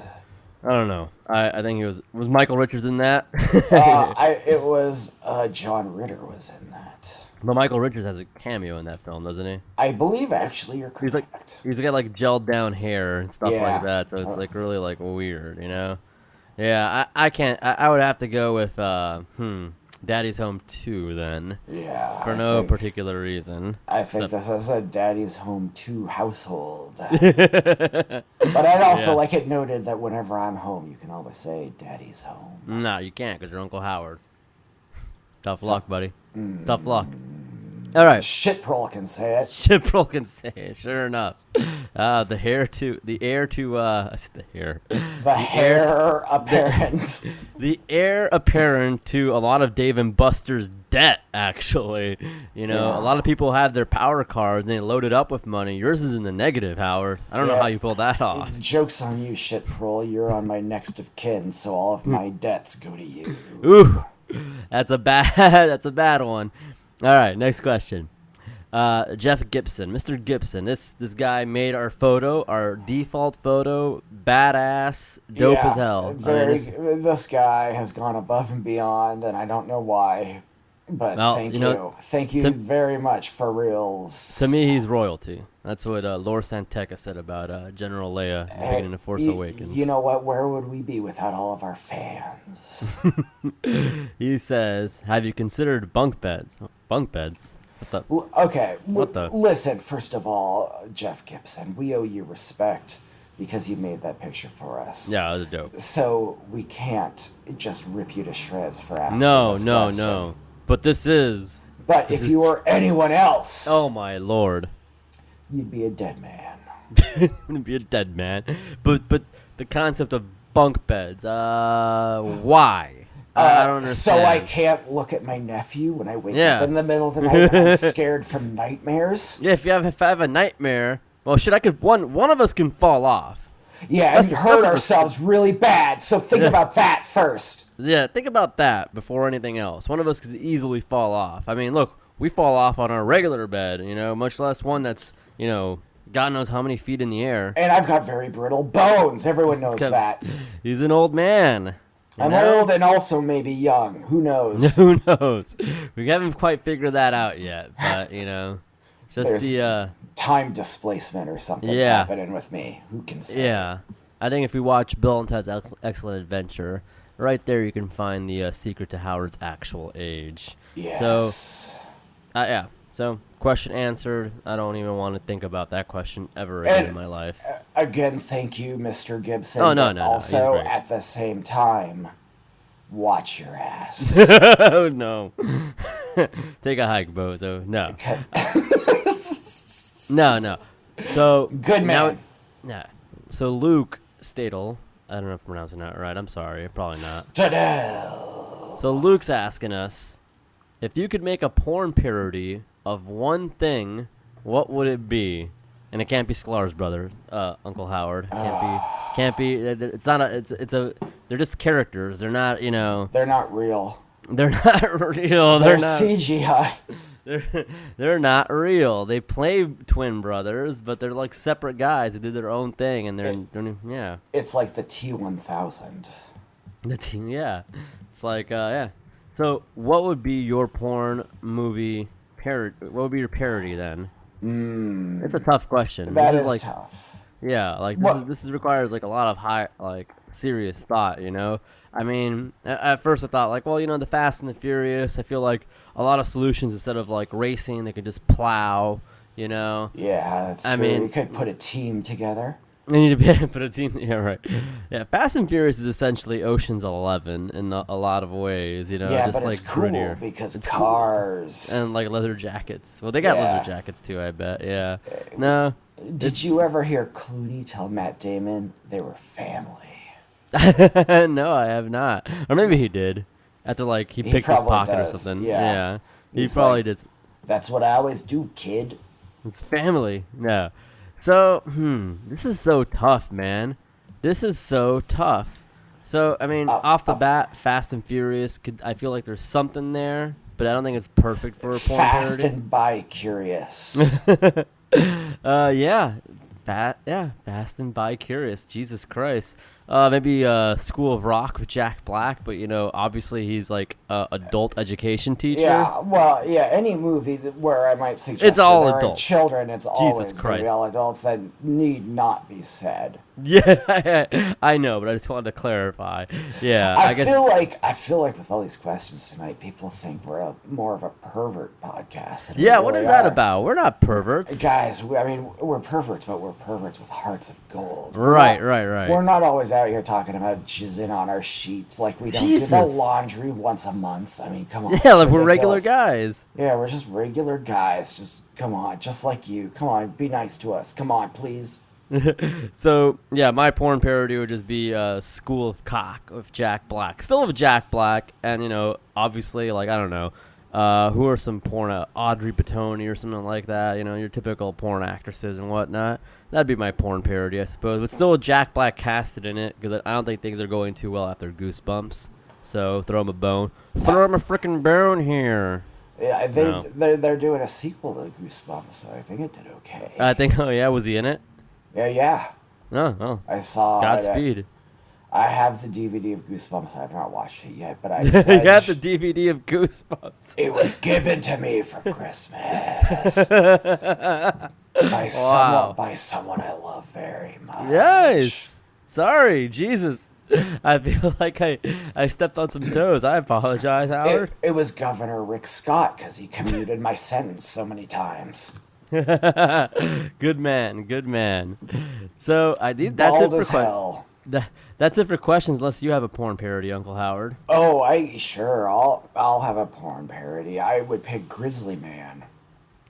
I don't know. I, I think it was was Michael Richards in that. uh, [laughs] I it was uh, John Ritter was in that. but Michael Richards has a cameo in that film, doesn't he? I believe actually you're He's like correct. he's got like gelled down hair and stuff Yeah. like that, so it's like really like weird, you know. Yeah, I, I can't. I, I would have to go with uh, hmm, Daddy's Home Two then, yeah. for I no think, particular reason. I think this is a daddy's home two household. [laughs] but I'd also Yeah. like it noted that whenever I'm home, you can always say daddy's home. No, you can't because you're Uncle Howard. Tough So- luck, buddy. Tough luck. All right. Shit, Prol can say it. Chiprol can say it, sure enough. Uh, the hair to the heir to uh, I said the hair, The hair apparent. [laughs] the heir apparent to a lot of Dave and Buster's debt. Actually, you know, Yeah. a lot of people have their power cards and they load it up with money. Yours is in the negative, Howard. I don't know how you pulled that off. Joke's on you, shit, Prol. You're on my next of kin, so all of my debts go to you. Ooh, that's a bad. [laughs] that's a bad one. All right, next question. Uh, Jeff Gibson, Mr. Gibson. This this guy made our photo, our default photo, badass, dope Yeah, as hell. I mean, Very, this- this guy has gone above and beyond, and I don't know why. But Well, thank you you, thank you to- very much for reals. to me, he's royalty. That's what uh, Lor San Tekka said about uh, General Leia in the Hey, beginning of Force Awakens. You know what? Where would we be without all of our fans? [laughs] he says, "Have you considered bunk beds? Bunk beds? What the? Okay. What the- Listen, first of all, Jeff Gibson, we owe you respect because you made that picture for us. Yeah, it was dope. So we can't just rip you to shreds for asking. No, no, question. no. But this is. But This if is you were anyone else, Oh my lord. you'd be a dead man. [laughs] gonna be a dead man. But but the concept of bunk beds, uh, why? I- I Uh, don't understand. So I can't look at my nephew when I wake Yeah. up in the middle of the [laughs] night I'm scared from nightmares. Yeah, if you have if I have a nightmare, well, shit, I could one one of us can fall off. Yeah, That's- and hurt ourselves really bad. So think Yeah. about that first. Yeah, think about that before anything else. One of us could easily fall off. I mean, look, we fall off on our regular bed, you know, much less one that's you know, God knows how many feet in the air. And I've got very brittle bones. Everyone knows got- that. [laughs] He's an old man. I'm know? old and also maybe young. Who [laughs] knows? Who knows? We haven't quite figured that out yet, but you know, [laughs] just There's- the uh, Time displacement or something's Yeah. happening with me. Who can say? yeah. I think if we watch Bill and Ted's Ex- Excellent Adventure, right there you can find the uh, secret to Howard's actual age. So Yes. uh, yeah. So question answered. I don't even want to think about that question ever again in my life. Again, thank you, Mr. Gibson. Oh, no, no, no, Also, great. at the same time, watch your ass. [laughs] oh no. [laughs] Take a hike, bozo. No. Okay. Uh, [laughs] no, no. So Good now- man. Yeah. So Luke Stadel, I don't know if I'm pronouncing that right. I'm sorry, probably not. Stadell. So Luke's asking us if you could make a porn parody of one thing, what would it be? And it can't be Sklar's brother, uh, Uncle Howard. It can't be. Can't be. It's not a. It's it's a. They're just characters. They're not. You know. They're not real. They're [laughs] not real. They're, They're not. CGI. They're, they're not real. They play twin brothers, but they're like separate guys who do their own thing, and they're, they're yeah. It's like the T1000. The team, yeah. It's like, uh, yeah. So, what would be your porn movie parody? What would be your parody then? Mm, It's a tough question. that this is is like, tough. yeah, like this is this is requires like a lot of high, like serious thought. You know, I mean, at, at first I thought like, well, you know, the Fast and the Furious. I feel like a lot of solutions instead of like racing, they could just plow. You know, Yeah, that's I true. mean- we could put a team together. They need to be put a team. Yeah, right. Yeah, Fast and Furious is essentially Ocean's Eleven in a, a lot of ways. You know, yeah, just but like it's cool grittier. because It's cool. cars. and like leather jackets. Well, they got Yeah. leather jackets too. I bet. Yeah. No. Did it's- you ever hear Clooney tell Matt Damon they were family? [laughs] no, I have not. Or maybe he did. After like he He picked his pocket does, or something. yeah. He He's probably like- did. That's what I always do, kid. It's family. No. So, hmm, this is so tough, man. This is so tough. So, I mean, Uh, off the uh, bat, Fast and Furious. Could I feel like there's something there, but I don't think it's perfect for a porn Fast parody. and bi curious. [laughs] Uh, yeah, Fat, yeah, Fast and Bi Curious. Jesus Christ. Uh, maybe uh, School of Rock with Jack Black, but you know, obviously he's like a adult education teacher. yeah, well, yeah, any movie that, where I might suggest It's all adults. children, it's always going to Christ. be all adults that need not be said. Yeah, [laughs] I know, but I just wanted to clarify. Yeah, I, I, guess. feel like I feel like with all these questions tonight, people think we're a, more of a pervert podcast. yeah, what really is that are. about? We're not perverts. Guys, we, I mean, we're perverts, but we're perverts with hearts of gold. Right, not- right, right. We're not always out here talking about jizzing on our sheets like we don't do the laundry once a month. I mean, come on. [laughs] Yeah, like we're regular guys. Yeah, we're just regular guys. Just come on, just like you. Come on, be nice to us. Come on, please. [laughs] So yeah, my porn parody would just be uh, School of Cock of Jack Black. Still of Jack Black, and you know, obviously, like I don't know, uh, who are some porn uh, Audrey Bitoni or something like that. You know, your typical porn actresses and whatnot. That'd be my porn parody, I suppose. But still, Jack Black casted in it because I don't think things are going too well after Goosebumps. So throw him a bone. Throw him a freaking bone here. Yeah, they No. they're, they're doing a sequel to Goosebumps, so I think it did okay. I think. Oh yeah, was he in it? yeah, yeah. Oh, oh. I saw. Godspeed. I have the DVD of Goosebumps. I have not watched it yet, but I. [laughs] you got the DVD of Goosebumps. It was given to me for Christmas [laughs] by someone by someone I love very much. Yes. Sorry, Jesus. I feel [laughs] like I I stepped on some toes. I apologize, Howard. It, it was Governor Rick Scott because he commuted my sentence so many times. [laughs] good man, good man. So I did. that's it for hell. That, that's it for questions. Unless you have a porn parody, Uncle Howard. Oh, I sure. I'll I'll have a porn parody. I would pick Grizzly Man.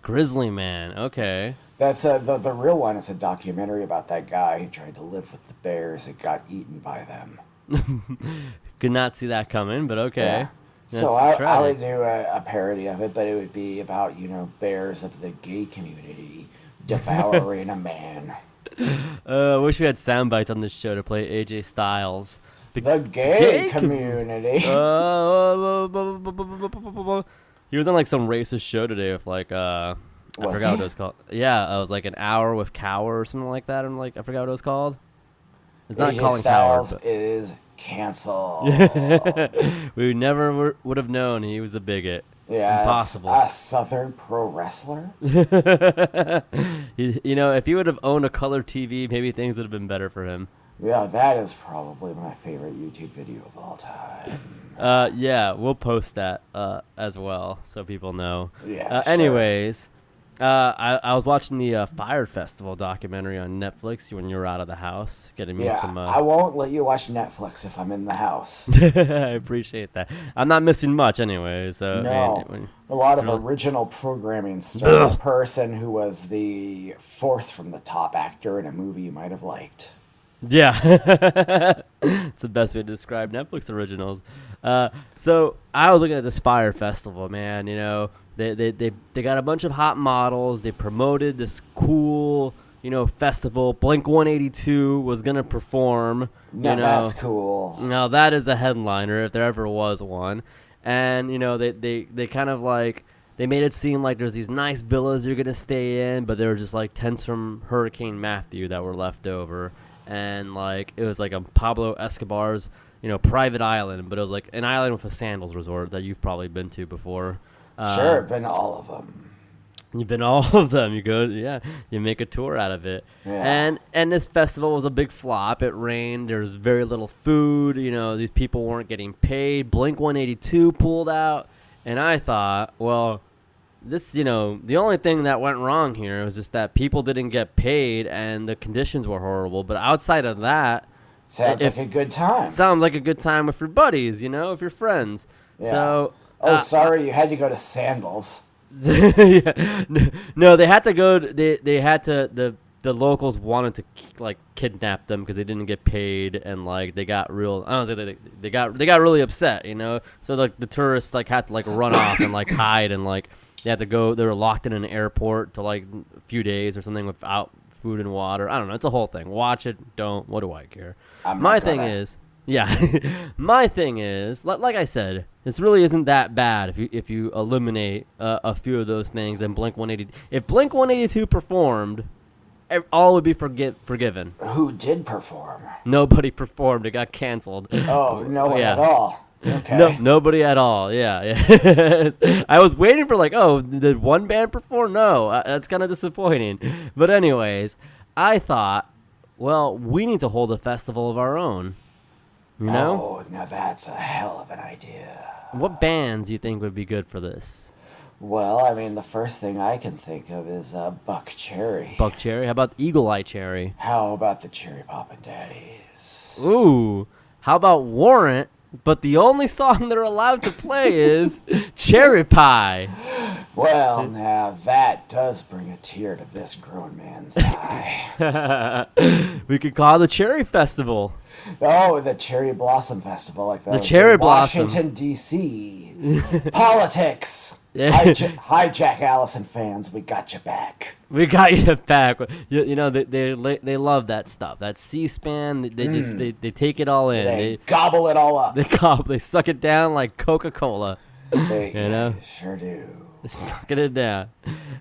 Grizzly Man. Okay. That's a, the the real one. Is a documentary about that guy who tried to live with the bears and got eaten by them. Could not see that coming, but okay. Yeah. So I, I would do a, a parody of it, but it would be about you know bears of the gay community devouring a man. Uh, I wish we had sound bites on this show to play AJ Styles. The gay, gay com- community. Uh, he was on like some racist show today with like uh, I forgot what it was called. Yeah, it was like an hour with Cower or something like that. I'm like I forgot what it was called. It's not AJ Colin Styles Coward. is Cancel. [laughs] we never were, would have known he was a bigot. Yeah, Impossible. A Southern pro wrestler. [laughs] you, you know, if he would have owned a color TV, maybe things would have been better for him. Yeah, that is probably my favorite YouTube video of all time. Uh, yeah, we'll post that uh, as well so people know. Yeah, Uh, sure. anyways, uh, I, I was watching the uh, Fyre Festival documentary on Netflix when you were out of the house, getting me Yeah, some. I Uh, won't let you watch Netflix if I'm in the house. [laughs] I appreciate that. I'm not missing much anyway. So I No, a lot of original programming starring a person who was the fourth from the top actor in a movie you might have liked. Yeah, [laughs] it's the best way to describe Netflix originals. Uh, so I was looking at this Fyre Festival, man. You know, they, they they they got a bunch of hot models. They promoted this cool, you know, festival. Blink 182 was gonna perform. Now you know, that's cool. Now that is a headliner if there ever was one. And you know they they they kind of like they made it seem like there's these nice villas you're gonna stay in, but there were just like tents from Hurricane Matthew that were left over, and like it was like a Pablo Escobar's you know private island, but it was like an island with a sandals resort that you've probably been to before. Uh, sure, been all of them. You've been all of them. You go, yeah. You make a tour out of it. Yeah. And and this festival was a big flop. It rained. There was very little food. You know, these people weren't getting paid. Blink 182 pulled out, and I thought, well, this, you know, the only thing that went wrong here was just that people didn't get paid and the conditions were horrible. But outside of that, Sounds if- like a good time. sounds like a good time with your buddies. You know, with your friends. Yeah. So. Oh, uh, sorry, you had to go to Sandals. [laughs] yeah. No- they had to go. To, they they had to. The the locals wanted to like kidnap them because they didn't get paid and like they got real. I don't say they they got they got really upset, you know. So like the tourists like had to like run off and like hide and like they had to go. They were locked in an airport to like a few days or something without food and water. I don't know. It's a whole thing. Watch it. Don't. What do I care? I'm My thing is, yeah, [laughs] my thing is, like I said, this really isn't that bad if you if you eliminate uh, a few of those things and Blink 180. If Blink 182 performed, all would be forget forgiven. Who did perform? Nobody performed; it got canceled. Oh, no [laughs] one yeah. at all. Okay. No, nobody at all. Yeah, yeah. [laughs] I was waiting for like, oh, did one band perform? No, uh, that's kind of disappointing. But anyways, I thought, well, we need to hold a festival of our own. You know, Oh, now that's a hell of an idea. what bands do you think would be good for this? Well, I mean, the first thing I can think of is uh, Buckcherry. Buck Cherry? How about Eagle Eye Cherry? How about the Cherry Poppin' Daddies? Ooh, how about Warrant? But the only song [laughs] they're allowed to play is [laughs] Cherry Pie. Well, now that does bring a tear to this grown man's eye. [laughs] we could call it the Cherry Festival. Oh, the Cherry Blossom Festival, like the, The Cherry Blossom. Washington D.C. [laughs] Politics. Yeah. Hi, Jack Allison fans, we got you back. We got you back. You, you know they they they love that stuff. That C-SPAN. They, they just hmm. they, they take it all in. They They gobble it all up. [laughs] they cop, they suck it down like Coca-Cola. They, You know? sure do. [laughs] Sucking it down.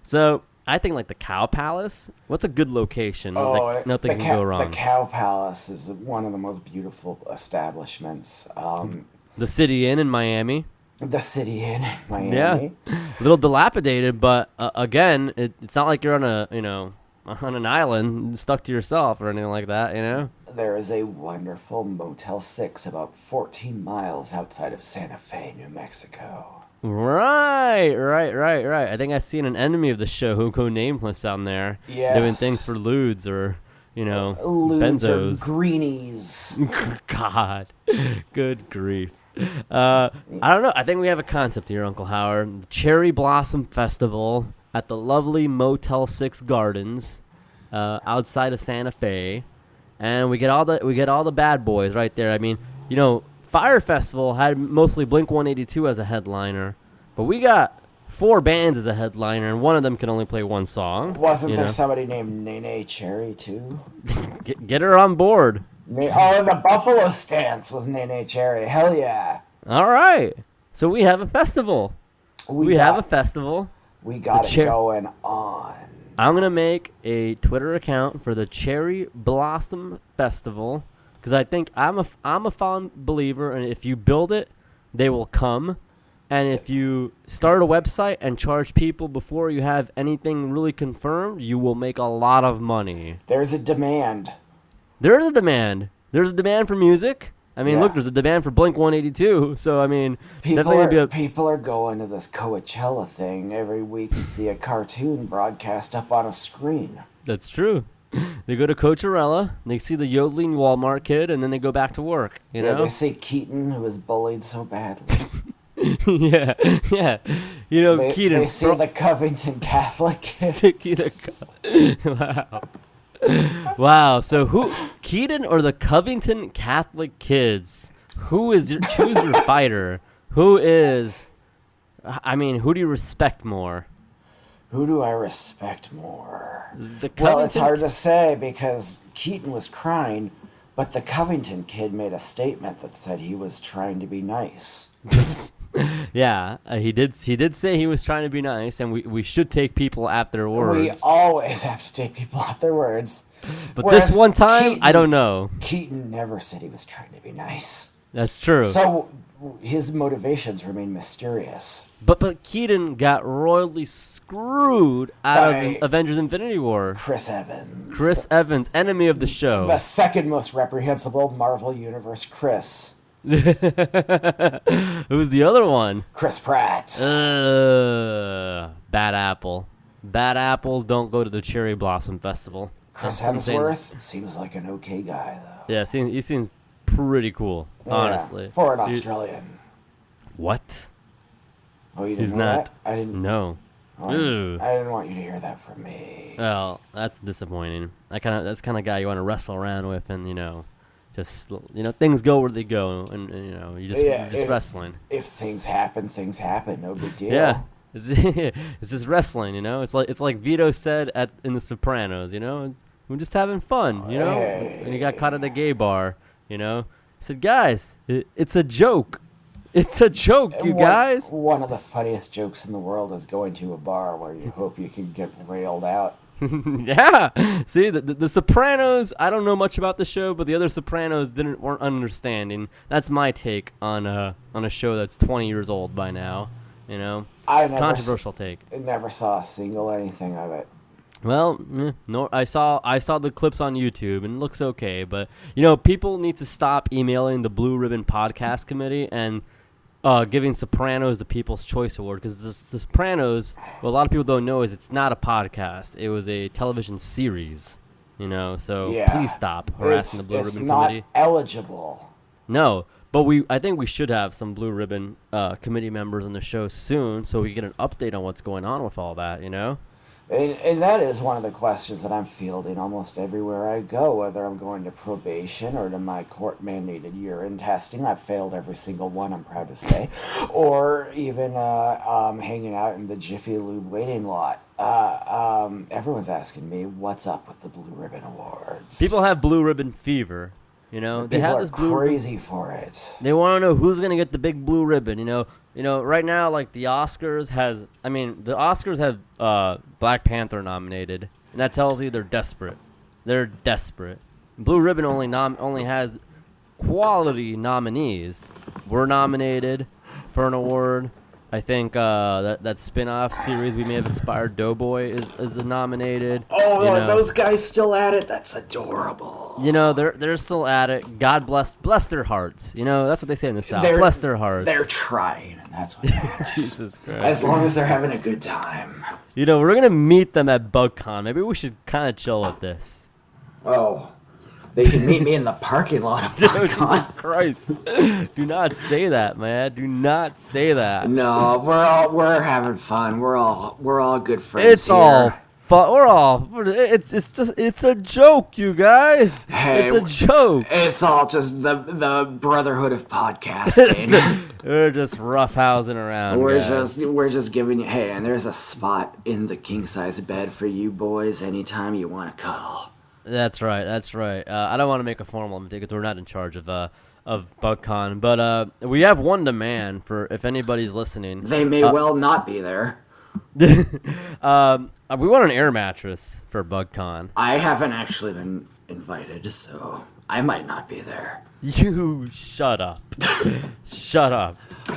So I think like the Cow Palace. What's a good location? Oh, like, nothing the can Cow- go wrong. The Cow Palace is one of the most beautiful establishments. Um, the City Inn in Miami. the City Inn, Miami. Yeah, a little dilapidated, but uh, again, it, it's not like you're on a you know [laughs] on an island stuck to yourself or anything like that. You know. There is a wonderful Motel 6 about 14 miles outside of Santa Fe, New Mexico. Right, right, right, right. I think I've seen an enemy of the show who go nameless down there doing things for lewds or you know Ludes or benzos. greenies. [laughs] God, good grief. Uh, I don't know. I think we have a concept here, Uncle Howard. The Cherry Blossom Festival at the lovely Motel Six Gardens, uh, outside of Santa Fe, and we get all the we get all the bad boys right there. I mean, you know, Fyre Festival had mostly Blink 182 as a headliner, but we got four bands as a headliner, and one of them can only play one song. Wasn't there know. somebody named Neneh Cherry, too? [laughs] Get, get her on board. Oh, the Buffalo Stance was Neneh Cherry. Hell yeah. All right. So we have a festival. We, have a festival. We got it cher- going on. I'm gonna make a Twitter account for the Cherry Blossom Festival because I think I'm a I'm a fond believer, and if you build it, they will come. And if you start a website and charge people before you have anything really confirmed, you will make a lot of money. There's a demand. There is a demand. There's a demand for music. I mean, Yeah. look, there's a demand for Blink 182. [laughs] So I mean, People definitely are, be a, people are going to this Coachella thing every week to see a cartoon broadcast up on a screen. That's true. [laughs] They go to Coachella, they see the yodeling Walmart kid, and then they go back to work. You Yeah, know? they see Keaton, who was bullied so badly. [laughs] yeah, yeah. You know, They, Keaton. they see throw- the Covington Catholic [laughs] kids. wow. Wow. So who, Keaton or the Covington Catholic kids? Who is your choose your fighter? Who is? I mean, who do you respect more? Who do I respect more? The Well, it's hard to say because Keaton was crying, but the Covington kid made a statement that said he was trying to be nice. [laughs] Yeah, uh, he did. He did say he was trying to be nice, and we, we should take people at their words. We always have to take people at their words. but whereas this one time, I don't know. Keaton never said he was trying to be nice. That's true. So his motivations remain mysterious. but but Keaton got royally screwed out By- of Avengers: Infinity War. Chris Evans. Chris Evans, enemy of the show. The second most reprehensible Marvel Universe Chris. [laughs] Who's the other one? Chris Pratt. Uh, bad apple. Bad apples don't go to the cherry blossom festival. Chris That's Hemsworth seems like an okay guy, though. Yeah, seems, he seems pretty cool. Yeah, Honestly. for an Australian. what? Oh, you didn't He's know not. that? I didn't. No. oh, I didn't- Ew. I didn't want you to hear that from me. Well, that's disappointing. I kind of that's kind of guy you want to wrestle around with, and you know, just you know things go where they go, and, and, you know you just Yeah, you're just it- wrestling. If things happen, things happen. No big deal. Yeah. It's, [laughs] it's just wrestling, you know. It's like it's like Vito said at in The Sopranos, you know. We're just having fun, oh, you know. And he got caught at a gay bar, you know. He said, "Guys, it, it's a joke. It's a joke, you One- guys." One of the funniest jokes in the world is going to a bar where you hope you can get railed out. [laughs] yeah. See, the, the, the Sopranos. I don't know much about the show, but the other Sopranos didn't weren't understanding. That's my take on a on a show that's 20 years old by now. You know, I never, s- controversial take. never saw a single anything of it. Well, eh, no, I saw I saw the clips on YouTube and it looks okay, but you know, people need to stop emailing the Blue Ribbon Podcast Committee and uh, giving Sopranos the People's Choice Award because the, the Sopranos, what a lot of people don't know is it's not a podcast; it was a television series. You know, so Yeah. please stop harassing It's, the Blue it's Ribbon not Committee. eligible. No, but we I think we should have some Blue Ribbon uh, committee members on the show soon, so we get an update on what's going on with all that. You know. And, and that is one of the questions that I'm fielding almost everywhere I go, whether I'm going to probation or to my court mandated urine testing. I've failed every single one, I'm proud to say. Or even uh, um, hanging out in the Jiffy Lube waiting lot. Uh, um, everyone's asking me, what's up with the Blue Ribbon Awards? People have blue ribbon fever. You know, they have this blue. ribbon- crazy for it. They want to know who's gonna get the big blue ribbon. You know, you know. Right now, like the Oscars has. I mean, the Oscars have uh, Black Panther nominated, and that tells you they're desperate. They're desperate. Blue Ribbon only nom only has quality nominees. We're nominated for an award. I think uh, that that spin-off series we may have inspired Doughboy is is nominated. Oh, are know. those guys still at it? That's adorable. You know, they're they're still at it. God bless bless their hearts. You know, that's what they say in the South. They're- bless their hearts. They're trying, and that's what [laughs] matters. Jesus Christ. as long as they're having a good time. You know, we're gonna meet them at BugCon. Maybe we should kind of chill with this. Oh, they can meet me in the parking lot of [laughs] Dude. Jesus Christ! Do not say that, man. Do not say that. No, we're all we're having fun. We're all we're all good friends It's here. all, but we're all. It's it's just it's a joke, you guys. Hey, it's a joke. It's all just the the brotherhood of [laughs] podcasting. We're just roughhousing around. we're guys. just we're just giving you. Hey, and there's a spot in the king size bed for you boys anytime you want to cuddle. That's right. That's right. Uh, I don't want to make a formal mistake because we're not in charge of uh of BugCon, but uh we have one demand for if anybody's listening. They may Uh, well not be there. [laughs] um, uh, we want an air mattress for BugCon. I haven't actually been invited, so I might not be there. You shut up. shut up.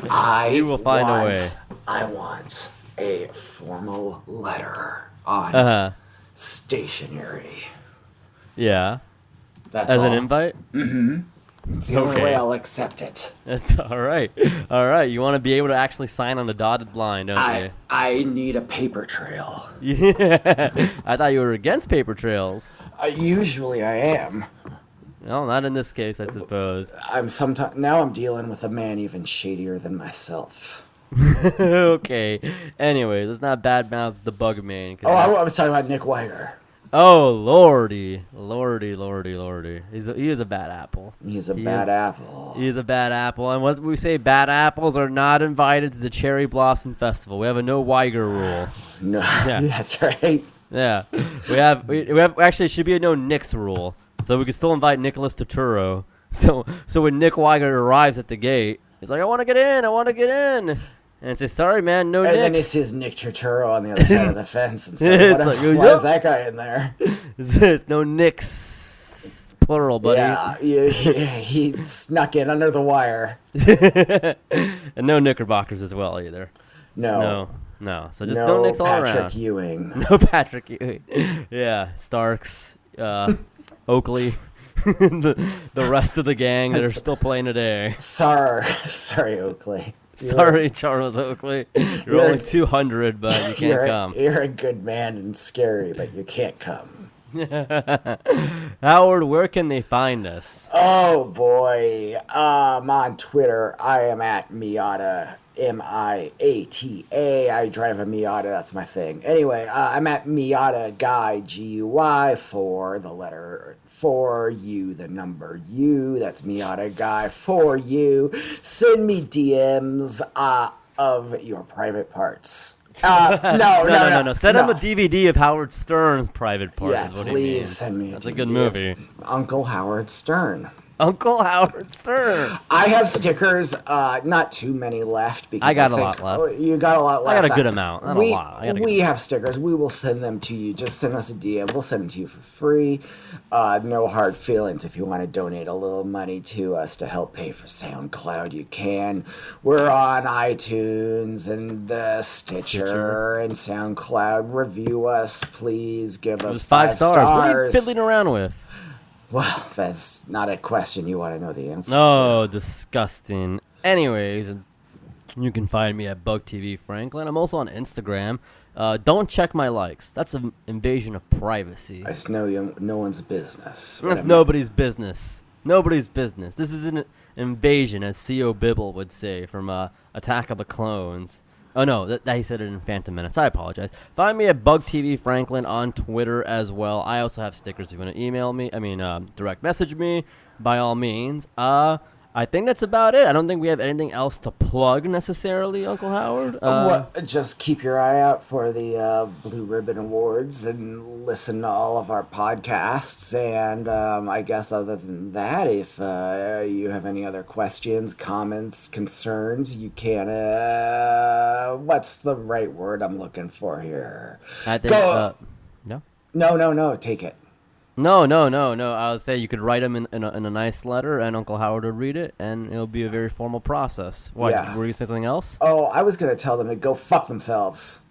I You will find a way. I want a formal letter on Uh huh. stationery. Yeah. That's As all. an invite? Mm-hmm. It's the only way I'll accept it. That's [laughs] all right. All right. You want to be able to actually sign on the dotted line, don't I I need a paper trail. [laughs] Yeah. I thought you were against paper trails. Uh, usually I am. No, not in this case, I suppose. I'm sometimes now I'm dealing with a man even shadier than myself. [laughs] okay. Anyways, let's not badmouth the bug man. Oh, I, I was talking about Nick Wiger. Oh, lordy, lordy, lordy, lordy. He's a, he is a bad apple. He's a He bad is- apple. He is a bad apple, and what we say, bad apples are not invited to the Cherry Blossom Festival. We have a no Wiger rule. [sighs] No, Yeah. [laughs] that's right. Yeah, we have we, we have actually it should be a no Nick's rule, so we can still invite Nicholas Turturro. [laughs] So so when Nick Wiger arrives at the gate, he's like, I want to get in, I want to get in, and say, sorry man, no And then he sees Nick Turturro on the other side of the [laughs] fence and [laughs] says, what, like, why is that guy in there? [laughs] It's no Nick's plural, buddy. Yeah, he, he, he snuck in under the wire. and no Knickerbockers as well either. No. no, no. So just no no, Nicks all Patrick around. Ewing. No Patrick Ewing. Yeah, Starks, uh, Oakley, the, the rest of the gang that are still playing today. Sorry, sorry, Oakley. [laughs] Sorry, Charles Oakley. [laughs] You're, You're- only 200, but you [laughs] can't you're, come. You're a good man and scary, but you can't come. Howard, where can they find us? Oh boy. Um, on Twitter, I am at Miata. M I A T A. I drive a Miata. That's my thing. Anyway, uh, I'm at Miata Guy G U Y for the letter for you, the number U. That's Miata Guy for you. Send me DMs uh, of your private parts. Uh, [laughs] no, No, no, no, no, no. Send him no. a DVD of Howard Stern's private part. Yeah, please send me. That's a DVD good movie. Uncle Howard Stern. [laughs] Uncle Howard Stern. I have stickers, uh, not too many left because I got a lot left. oh, you got a lot left. I got a good amount, not a we, lot. I a good we have stickers. We will send them to you. Just send us a DM. We'll send them to you for free. Uh, no hard feelings. If you want to donate a little money to us to help pay for SoundCloud, you can. We're on iTunes and uh, Stitcher, Stitcher. and SoundCloud. Review us, please. Give us It's five, stars. What are you fiddling around with? Well, that's not a question you want to know the answer to. Oh, disgusting. Anyways, you can find me at Bug TV Franklin. I'm also on Instagram. Uh, don't check my likes. That's an invasion of privacy. I just know you, no one's business. That's nobody's business. Nobody's business. This is an invasion, as Sio Bibble would say from uh, Attack of the Clones. Oh no, that, that he said it in Phantom Menace. I apologize. Find me at Bug TV Franklin on Twitter as well. I also have stickers if you want to email me. I mean, um, direct message me by all means. Uh, I think that's about it. I don't think we have anything else to plug necessarily, Uncle Howard. Uh, What- just keep your eye out for the uh, Blue Ribbon Awards and listen to all of our podcasts. And um, I guess other than that, if uh, you have any other questions, comments, concerns, you can. Uh, what's the right word I'm looking for here? I think. Go- Uh, no. No, no, no. Take it. No, no, no, no. I would say you could write them in, in, a, in a nice letter, and Uncle Howard would read it, and it'll be a very formal process. What? Yeah. Were you gonna something else? Oh, I was gonna tell them to go fuck themselves.